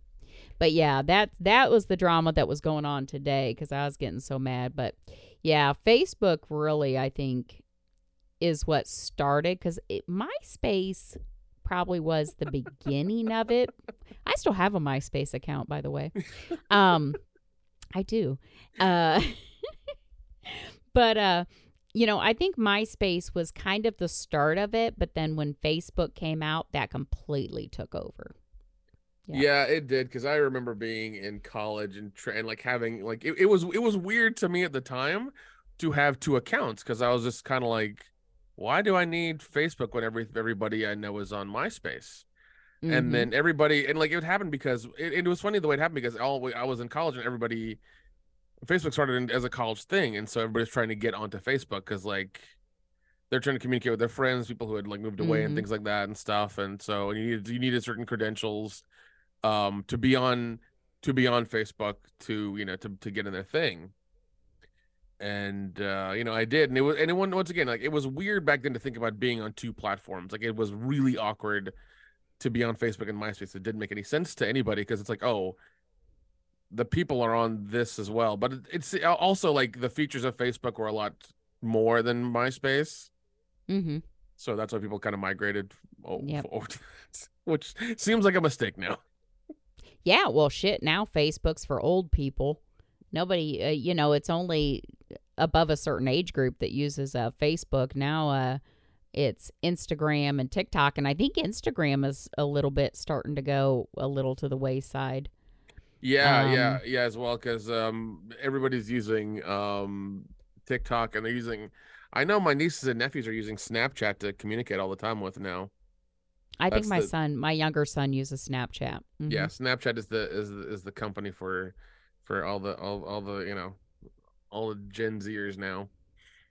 But yeah, that that was the drama that was going on today because I was getting so mad. But yeah, Facebook really, I think, is what started because MySpace probably was the beginning of it. I still have a MySpace account, by the way. Um, I do. Uh, but uh, you know, I think MySpace was kind of the start of it, but then when Facebook came out, that completely took over. Yeah. Yeah, it did because I remember being in college and, tra- and like having like it, it was it was weird to me at the time to have two accounts because I was just kind of like, why do I need Facebook when every everybody I know is on MySpace? Mhm. And then everybody and like it would happen because it, it was funny the way it happened because all I was in college and everybody Facebook started as a college thing and so everybody's trying to get onto Facebook because like they're trying to communicate with their friends, people who had like moved away and Mhm. things like that and stuff. And so and you needed you needed certain credentials um to be on to be on Facebook to you know to to get in their thing. And uh you know I did and it was and it, was, once again like it was weird back then to think about being on two platforms. Like it was really awkward to be on Facebook and MySpace. It didn't make any sense to anybody because it's like, oh, the people are on this as well. But it's also like the features of Facebook were a lot more than MySpace. Mm-hmm. So that's why people kind of migrated over, Yep. which seems like a mistake now. Yeah, well, shit. Now Facebook's for old people. Nobody, uh, you know, it's only above a certain age group that uses uh, Facebook. Now, uh, it's Instagram and TikTok, and I think Instagram is a little bit starting to go a little to the wayside. Yeah, Um, yeah, yeah, as well because um everybody's using um TikTok and they're using. I know my nieces and nephews are using Snapchat to communicate all the time with now. I think my the- son, my younger son, uses Snapchat. Mhm. Yeah, Snapchat is the is the, is the company for for all the all all the you know all the Gen Zers now.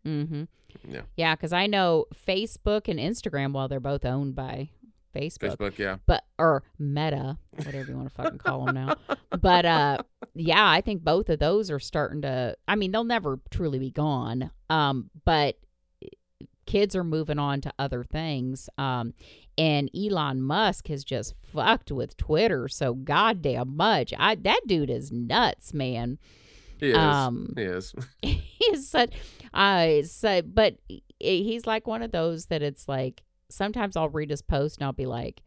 Mm-hmm. Yeah. Yeah, because I know Facebook and Instagram, while they're both owned by Facebook, Facebook, yeah. but or Meta, whatever you want to fucking call them now. But uh, yeah, I think both of those are starting to. I mean, they'll never truly be gone. Um, but kids are moving on to other things. Um, and Elon Musk has just fucked with Twitter so goddamn much. I that dude is nuts, man. He is. Um, he is. he's such uh so but he's like one of those that it's like sometimes I'll read his post and I'll be like,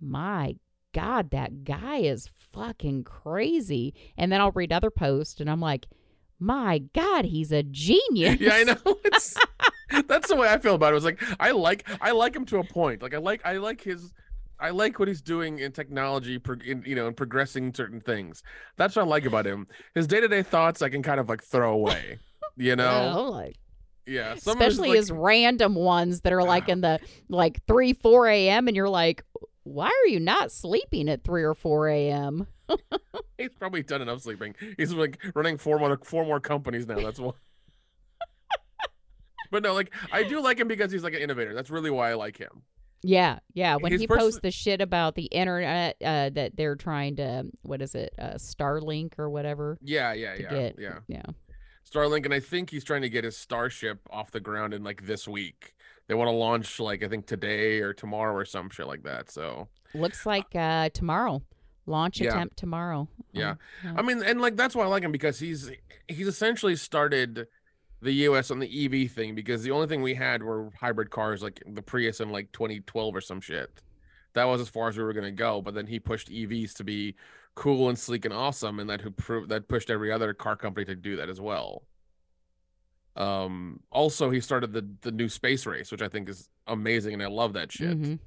My God, that guy is fucking crazy. And then I'll read other posts and I'm like, My God, he's a genius. yeah, I know. It's that's the way I feel about it. It was like I like I like him to a point. Like I like I like his I like what he's doing in technology, in, you know, and progressing certain things. That's what I like about him. His day to day thoughts, I can kind of like throw away. You know, like yeah. some of his, especially like- his random ones that are like in the like three, four AM and you're like, Why are you not sleeping at three or four AM? He's probably done enough sleeping. He's like running four more four more companies now. That's why. but no, like I do like him because he's like an innovator. That's really why I like him. Yeah, yeah. When His he person- posts the shit about the internet uh, that they're trying to, what is it, uh, Starlink or whatever, Yeah, yeah, yeah, get, yeah. yeah. Starlink, and I think he's trying to get his Starship off the ground in like this week. They want to launch like I think today or tomorrow or some shit like that. So Looks like uh, tomorrow, launch Yeah. attempt tomorrow. Yeah. Um, I mean, and like that's why I like him because he's he's essentially started the US on the EV thing because the only thing we had were hybrid cars like the Prius in like 2012 or some shit. That was as far as we were gonna go. But then he pushed EVs to be cool and sleek and awesome, and that who proved that pushed every other car company to do that as well. Um. Also, he started the the new space race, which I think is amazing, and I love that shit. mhm.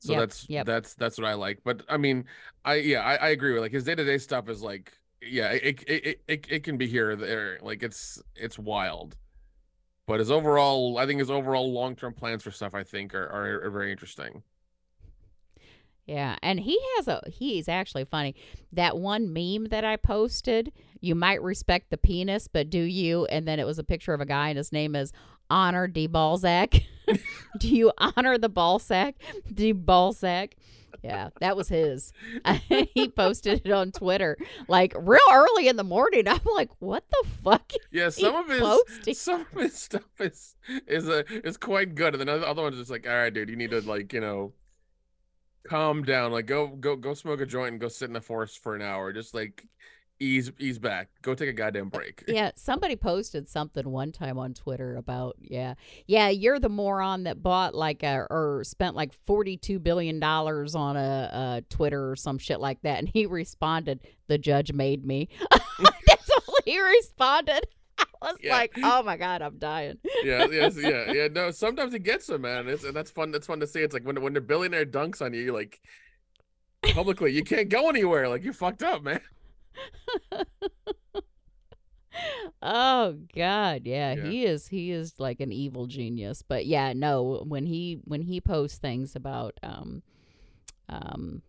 So Yep, that's yep. that's that's what I like. But I mean, I yeah, I, I agree with like his day to day stuff is like yeah, it, it it it it can be here or there. Like it's it's wild. But his overall, I think his overall long term plans for stuff, I think, are, are are very interesting. Yeah, and he has a he's actually funny. That one meme that I posted, you might respect the penis, but do you? And then it was a picture of a guy and his name is Honoré de Balzac. do you honor the Balzac? D Balzac. Yeah, that was his. he posted it on Twitter like real early in the morning. I'm like, what the fuck? Yeah, some of his posting? some of his stuff is is a is quite good, and then other other ones just like, all right, dude, you need to like you know, calm down. Like go go go smoke a joint and go sit in the forest for an hour. Just like ease ease back. Go take a goddamn break. Yeah, somebody posted something one time on Twitter about yeah, yeah, you're the moron that bought like a or spent like forty two billion dollars on a, a Twitter or some shit like that, and he responded, "The judge made me." That's all he responded. I was Yeah. like, "Oh my god, I'm dying." yeah, yes, yeah, yeah. No, sometimes it gets them, man. It's and that's fun. That's fun to see. It's like when when the billionaire dunks on you, like publicly, you can't go anywhere. Like you're fucked up, man. oh god yeah, Yeah. he is he is like an evil genius but yeah no when he when he posts things about um um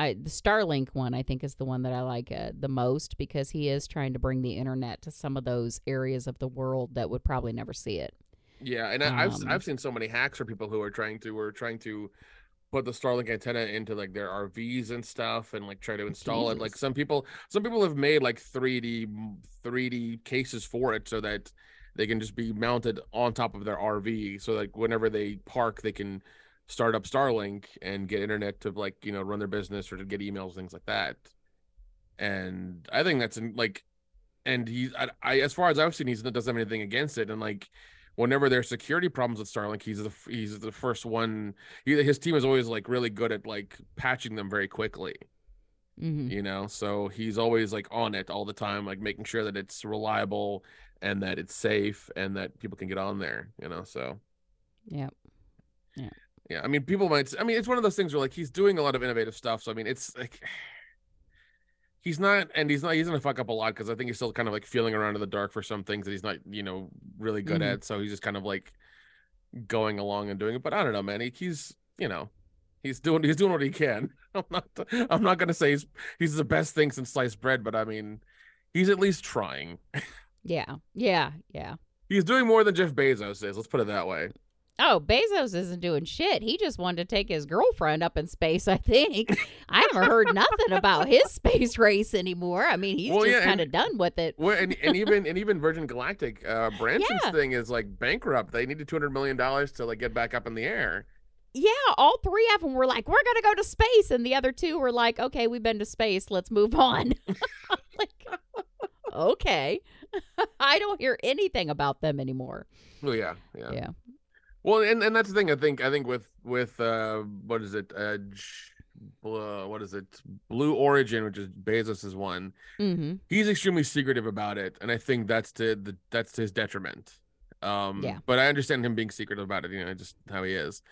I the Starlink one I think is the one that I like uh, the most because he is trying to bring the internet to some of those areas of the world that would probably never see it. Yeah, and I, I've Um, I've seen so many hacks for people who are trying to were trying to put the Starlink antenna into like their RVs and stuff, and like try to install it. Like some people, some people have made like 3D 3D cases for it so that they can just be mounted on top of their RV, so like whenever they park, they can start up Starlink and get internet to like you know run their business or to get emails things like that. And I think that's in, like, and he I, I as far as I've seen, he doesn't have anything against it. And like, whenever there's security problems with Starlink, he's the he's the first one. He, his team is always like really good at like patching them very quickly. Mhm. You know, so he's always like on it all the time, like making sure that it's reliable and that it's safe and that people can get on there. You know, so Yep. yeah. I mean, people might. I mean, it's one of those things where like he's doing a lot of innovative stuff. So I mean, it's like. He's not, and he's not. He's gonna fuck up a lot because I think he's still kind of like feeling around in the dark for some things that he's not, you know, really good Mhm. at. So he's just kind of like going along and doing it. But I don't know, man. He, he's, you know, he's doing he's doing what he can. I'm not I'm not gonna say he's he's the best thing since sliced bread, but I mean, he's at least trying. Yeah. Yeah. Yeah. He's doing more than Jeff Bezos is. Let's put it that way. Oh, Bezos isn't doing shit. He just wanted to take his girlfriend up in space, I think. I haven't heard nothing about his space race anymore. I mean, he's Well, just yeah, kind of done with it. Well, and, and even and even Virgin Galactic, uh, Branson's Yeah. thing is like bankrupt. They needed two hundred million dollars to like get back up in the air. Yeah, all three of them were like, "We're gonna go to space," and the other two were like, "Okay, we've been to space. Let's move on." like, okay, I don't hear anything about them anymore. Well, yeah, yeah. Yeah. Well, and, and that's the thing. I think I think with with uh, what is it? Uh, uh, what is it? Blue Origin, which is Bezos's one. Mm-hmm. He's extremely secretive about it, and I think that's to the that's to his detriment. Um, Yeah. But I understand him being secretive about it. You know, just how he is.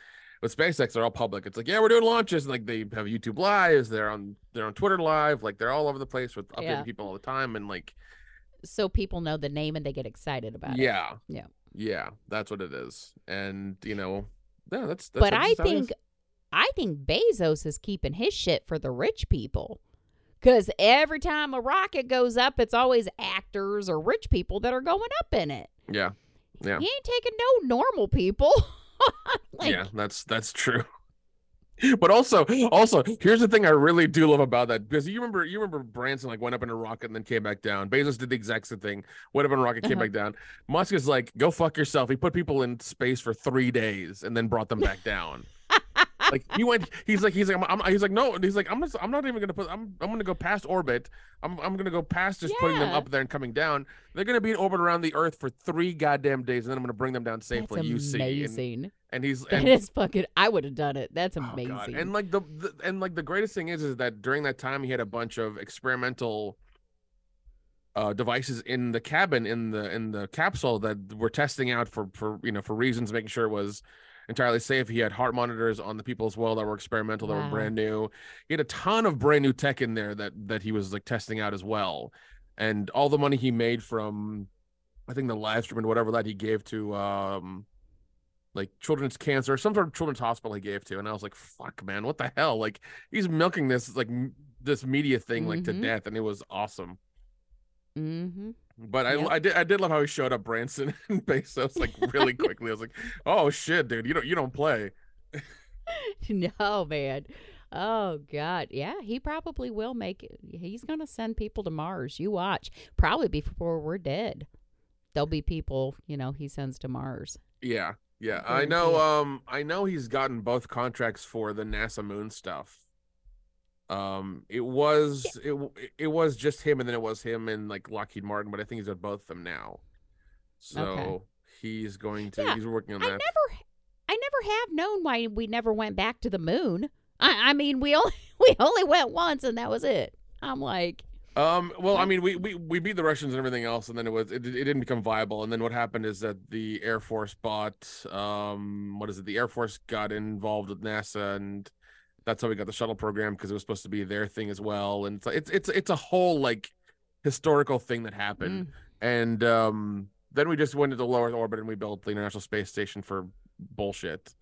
With SpaceX, they're all public. It's like, yeah, we're doing launches, and like they have YouTube lives. They're on they're on Twitter live. Like they're all over the place with updating Yeah. people all the time, and like So people know the name and they get excited about it. yeah, Yeah. Yeah, that's what it is. And you know, yeah, that's. that's but I think, I think Bezos is keeping his shit for the rich people. Because every time a rocket goes up, it's always actors or rich people that are going up in it. yeah, yeah. He ain't taking no normal people. like, yeah, that's that's true. But also, also, here's the thing I really do love about that because you remember, you remember Branson like went up in a rocket and then came back down. Bezos did the exact same thing, went up in a rocket, came Uh-huh. back down. Musk is like, go fuck yourself. He put people in space for three days and then brought them back down. Like he went, he's like, he's like, I'm, I'm- he's like, no, and he's like, I'm just, I'm not even gonna put, I'm, I'm gonna go past orbit. I'm, I'm gonna go past just putting them up there and coming down. They're gonna be in orbit around the Earth for three goddamn days, and then I'm gonna bring them down that's safely. You see, and, amazing. and he's, That and is fucking. I would have done it. That's Oh, amazing. God. And like the, the and like the greatest thing is is that during that time he had a bunch of experimental uh devices in the cabin in the in the capsule that were testing out for for you know for reasons making sure it was entirely safe. He had heart monitors on the people as well that were experimental that Wow. were brand new. He had a ton of brand new tech in there that that he was like testing out as well. And all the money he made from I think the live stream and whatever that he gave to um like children's cancer, some sort of children's hospital he gave to, and I was like, "Fuck, man, what the hell?" Like he's milking this like m- this media thing like to Mhm. death, and it was awesome. mm-hmm. But I, Yep. I did, I did love how he showed up Branson and Bezos like really quickly. I was like, "Oh shit, dude, you don't, you don't play." no, man. Oh God, yeah, he probably will make it. He's gonna send people to Mars. You watch. Probably before we're dead, there'll be people. You know, he sends to Mars. Yeah, yeah, I know. Um, I know he's gotten both contracts for the NASA moon stuff. Um, it was it it was just him, and then it was him and like Lockheed Martin, but I think he's got both of them now. So he's going to Yeah, he's working on that. I never, I never have known why we never went back to the moon. I, I mean, we only we only went once, and that was it. I'm like, Um, well, I mean, we, we we beat the Russians and everything else, and then it was it, it didn't become viable. And then what happened is that the Air Force bought um what is it? The Air Force got involved with NASA, and that's how we got the shuttle program because it was supposed to be their thing as well. And it's it's it's it's a whole like historical thing that happened. mm, And um then we just went into low Earth orbit and we built the International Space Station for bullshit.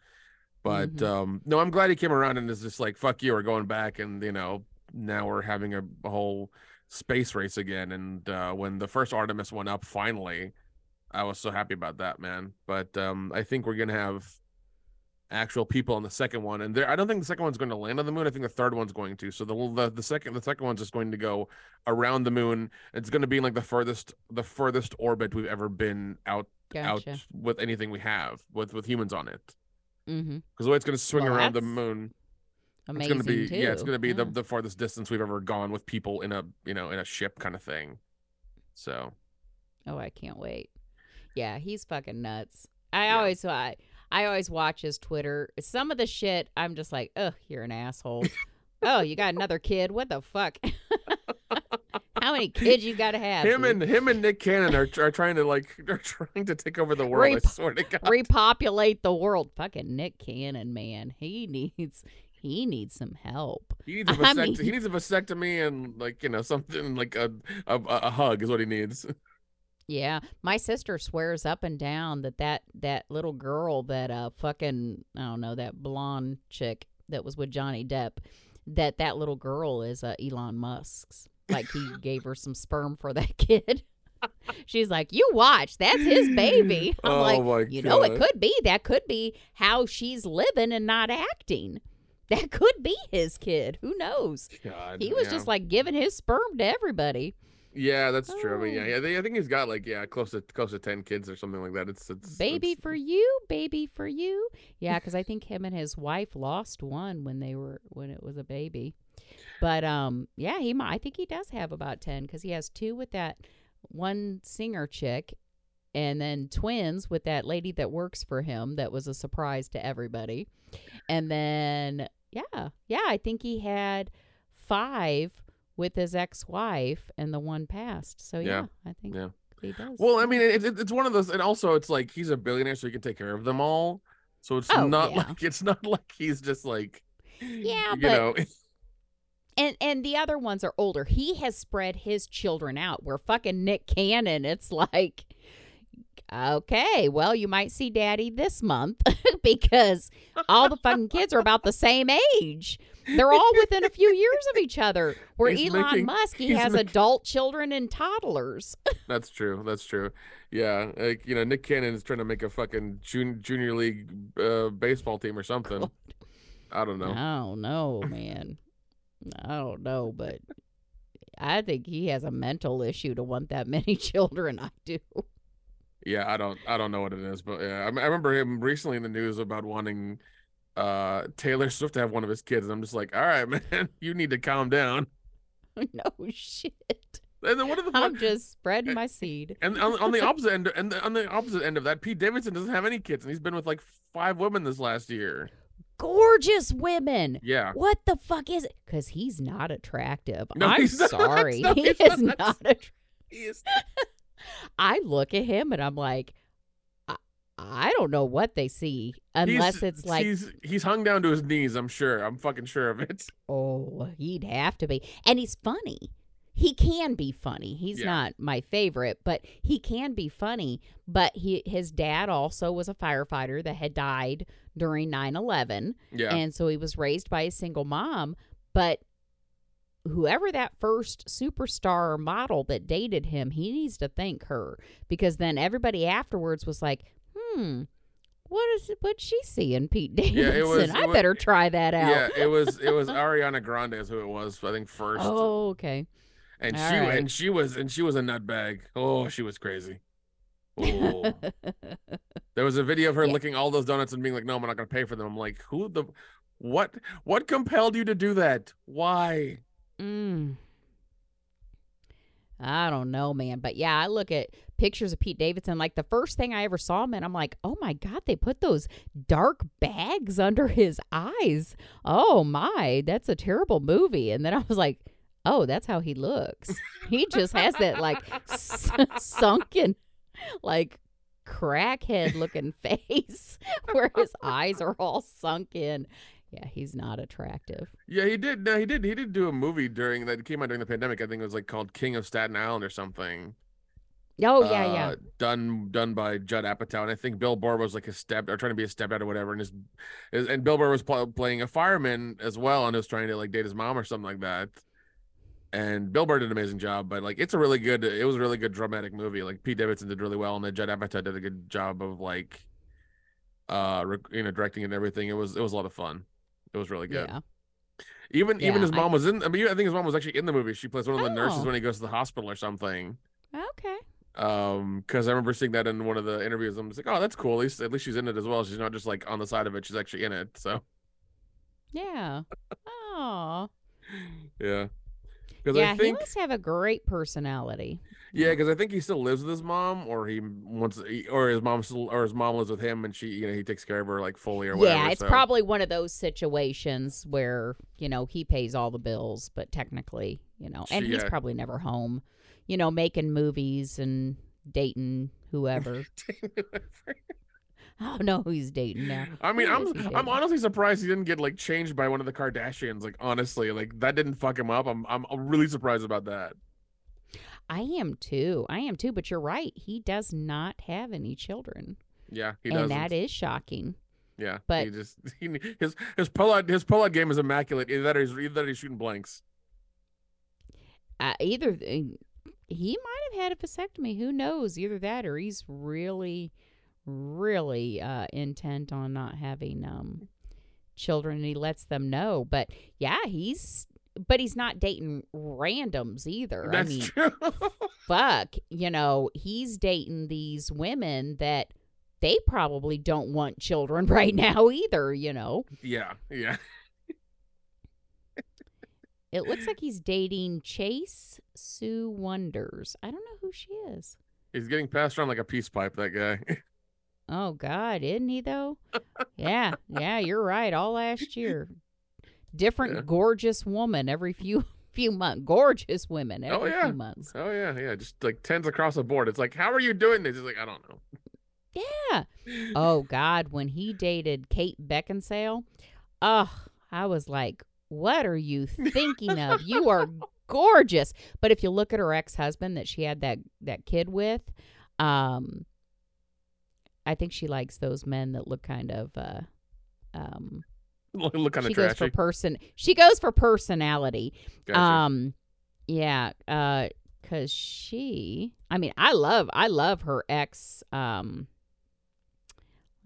But Mhm. um no, I'm glad he came around and is just like, fuck you, we're going back and you know, now we're having a, a whole space race again. And uh when the first Artemis went up finally, I was so happy about that, man. But um I think we're gonna have actual people on the second one and there I don't think the second one's going to land on the moon. I think the third one's going to. So the the, the second the second one's just going to go around the moon. It's going to be in like the furthest the furthest orbit we've ever been out gotcha. out with anything we have with with humans on it. Mm-hmm. because the way it's going to swing Well, around the moon, it's Amazing going to be too. yeah, it's going to be the Yeah. the farthest distance we've ever gone with people in a you know in a ship kind of thing. So Oh, I can't wait. Yeah, he's fucking nuts. I Yeah. always I, I always watch his Twitter. Some of the shit I'm just like, ugh, you're an asshole. oh, you got another kid? What the fuck? How many kids you got to have? him dude? and him and Nick Cannon are are trying to like are trying to take over the world. I swear to God. repopulate the world. Fucking Nick Cannon, man, he needs he needs some help. He needs a I vasect- mean- he needs a vasectomy and like you know something like a a, a hug is what he needs. Yeah, my sister swears up and down that that that little girl that uh fucking I don't know that blonde chick that was with Johnny Depp, that that little girl is uh, Elon Musk's. Like he gave her some sperm for that kid. She's like, "You watch, that's his baby." I'm Oh like, "You know, it could be that could be how she's living and not acting. That could be his kid. Who knows?" God, He was yeah. just like giving his sperm to everybody. Yeah, that's true. I mean, yeah, Oh. yeah, they, I think he's got like yeah, close to close to ten kids or something like that. It's it's baby it's- for you baby for you yeah because i think him and his wife lost one when they were when it was a baby but um yeah he might i think he does have about 10 because he has two with that one singer chick and then twins with that lady that works for him that was a surprise to everybody and then yeah yeah i think he had five with his ex-wife and the one passed so yeah, Yeah. i think Yeah. he does Well, I mean, it, it, it's one of those, and also it's like he's a billionaire, so he can take care of them all. So it's Oh, not yeah. like it's not like he's just like Yeah, you but- know, and and the other ones are older. He has spread his children out. Where fucking Nick Cannon, it's like, okay, well, you might see Daddy this month because all the fucking kids are about the same age. They're all within a few years of each other. Where He's Elon making- Musk, he has making- adult children and toddlers. that's true. That's true. Yeah, like you know, Nick Cannon is trying to make a fucking jun- junior league uh, baseball team or something. I don't know. Oh no, man. I don't know, but I think he has a mental issue to want that many children. I do. Yeah, I don't I don't know what it is, but yeah, I, I remember him recently in the news about wanting uh Taylor Swift to have one of his kids, and I'm just like, all right, man, you need to calm down. no shit. And then what are the I'm just spreading my seed. And on, on the opposite end, and the, on the opposite end of that, Pete Davidson doesn't have any kids, and he's been with like five women this last year. Gorgeous women. Yeah, What the fuck is it? Because he's not attractive. No, I'm he's not. sorry. No, he is not. not. Att- he is. I look at him and I'm like, I, don't know what they see unless he's, it's like, he's he's hung down to his knees. I'm sure. I'm fucking sure of it. oh, he'd have to be. And he's funny. He can be funny. He's Yeah. not my favorite, but he can be funny. But he, his dad also was a firefighter that had died during 9 11. Yeah, And so he was raised by a single mom. But whoever that first superstar model that dated him, he needs to thank her because then everybody afterwards was like, hmm. What is what'd she see in Pete Davidson? Yeah, it was- I it wa- better try that out. yeah. It was it was Ariana Grande is who it was. I think first. Oh, okay. and all she right. and she was and she was a nutbag. Oh, she was crazy. Oh. there was a video of her Yeah. licking all those donuts and being like, "No, I'm not going to pay for them." I'm like, "Who the what what compelled you to do that? Why?" Mm. I don't know, man. But yeah, I look at pictures of Pete Davidson. Like the first thing I ever saw him in, I'm like, oh my God, they put those dark bags under his eyes. Oh my, that's a terrible movie. And then I was like, oh, that's how he looks. he just has that like s- sunken, like crackhead looking face where his eyes are all sunk in. Yeah, he's not attractive. Yeah, he did. No, he did. He did do a movie during that came out during the pandemic. I think it was like called King of Staten Island or something. Oh, yeah, yeah. uh, Done done by Judd Apatow, and I think Bill Burr was like a step or trying to be a stepdad or whatever, and his, his and Bill Burr was pl- playing a fireman as well, and was trying to like date his mom or something like that. And Bill Burr did an amazing job, but like it's a really good. It was a really good dramatic movie. Like Pete Davidson did really well, and then Judd Apatow did a good job of like, uh, rec- you know, directing and everything. It was it was a lot of fun. It was really good. Yeah. Even even Yeah, his I- mom was in. I mean, I think his mom was actually in the movie. She plays one of the nurses Oh. when he goes to the hospital or something. Okay. Um, because I remember seeing that in one of the interviews. I'm just like, oh, that's cool. At least at least she's in it as well. She's not just like on the side of it. She's actually in it. So Yeah. Oh. yeah. Because Yeah, I think, he must have a great personality. yeah, because I think he still lives with his mom, or he wants, or his mom still, or his mom lives with him, and she, you know, he takes care of her like fully or whatever. Yeah, it's so- probably one of those situations where, you know, he pays all the bills, but technically, you know, and She, he's uh, probably never home, you know, making movies and dating whoever. I don't know who he's dating now. I mean, Who I'm I'm honestly surprised he didn't get like changed by one of the Kardashians. Like honestly, like that didn't fuck him up. I'm I'm really surprised about that. I am too. I am too, but you're right. He does not have any children. Yeah, he and that is shocking. yeah, but- he just he, his his pullout his pullout game is immaculate. Either that or he's, either that or he's shooting blanks. Uh, either uh, he might have had a vasectomy. Who knows? Either that or he's really, really uh, intent on not having um, children, and he lets them know. But yeah, he's. But he's not dating randoms either. That's I mean, true. fuck, you know, he's dating these women that they probably don't want children right now either, you know. yeah, yeah. It looks like he's dating Chase Sui Wonders. I don't know who she is. He's getting passed around like a peace pipe. That guy. Oh God, isn't he though? yeah, yeah, you're right. All last year, different Yeah. gorgeous woman every few few months. Gorgeous women Oh, yeah. few months. oh yeah, yeah. Just like tens across the board. It's like, how are you doing this? He's like, I don't know. Yeah. Oh God, when he dated Kate Beckinsale, oh, I was like, what are you thinking of? You are gorgeous. But if you look at her ex husband that she had that that kid with, um, I think she likes those men that look kind of uh, um. Look, look kind she of goes for person. She goes for personality. Gotcha. Um, yeah, uh, cause she. I mean, I love, I love her ex. Um,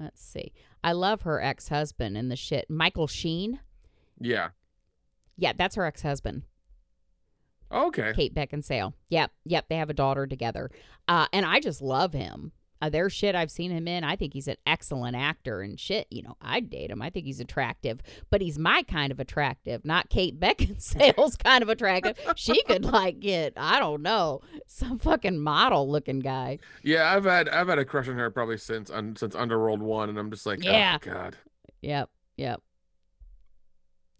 let's see, I love her ex husband and the shit. Michael Sheen. yeah. Yeah, that's her ex husband, Okay. Kate Beckinsale. Yep, yep, they have a daughter together. Uh, and I just love him. Uh, there's shit I've seen him in. I think he's an excellent actor and shit. You know, I'd date him. I think he's attractive, but he's my kind of attractive, not Kate Beckinsale's kind of attractive. She could like get, I don't know, some fucking model looking guy. Yeah, I've had I've had a crush on her probably since un, since Underworld one, and I'm just like, Yeah. oh god. Yep, yep.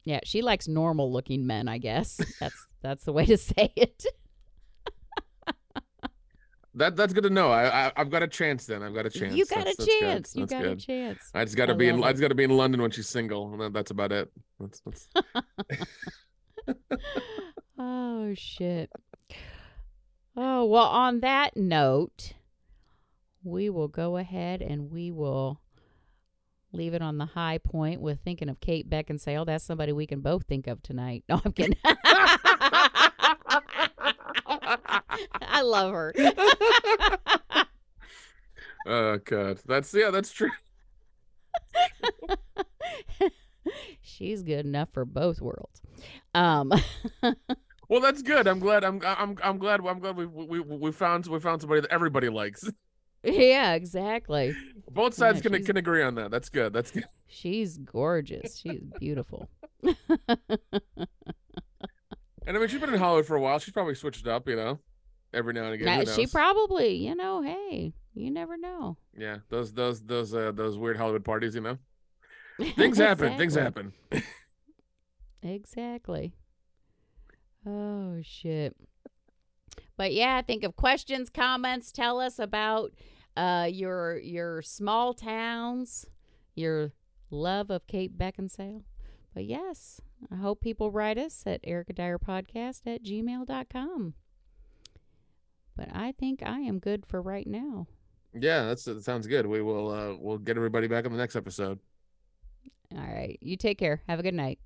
Yeah, she likes normal looking men, I guess. That's that's the way to say it. That that's good to know. I, I I've got a chance then. I've got a chance. you got That's- a that's chance. You got good. a chance. I just got to be in. love I it. just got to be in London when she's single. and That's about it. That's, that's oh shit. Oh, well on that note, we will go ahead and we will leave it on the high point with thinking of Kate Beckinsale. That's somebody we can both think of tonight. No, I'm kidding. I love her. oh god. That's yeah. That's true. She's good enough for both worlds. Um Well, that's good. I'm glad. I'm I'm I'm glad. I'm glad we we we found we found somebody that everybody likes. yeah, exactly. Both sides Yeah, can can agree on that. That's good. That's good. She's gorgeous. She's beautiful. And I mean, she's been in Hollywood for a while. She's probably switched up, you know, every now and again. Now, she probably, you know, hey, you never know. yeah, those those those uh, those weird Hollywood parties, you know. Things happen. Things happen. Exactly. Oh shit. But yeah, think of questions, comments. Tell us about uh, your your small towns, your love of Kate Beckinsale. But yes, I hope people write us at Erica Dyer Podcast at gmail.com. But I think I am good for right now. Yeah, that's that sounds good. We will uh we'll get everybody back on the next episode. All right. You take care. Have a good night.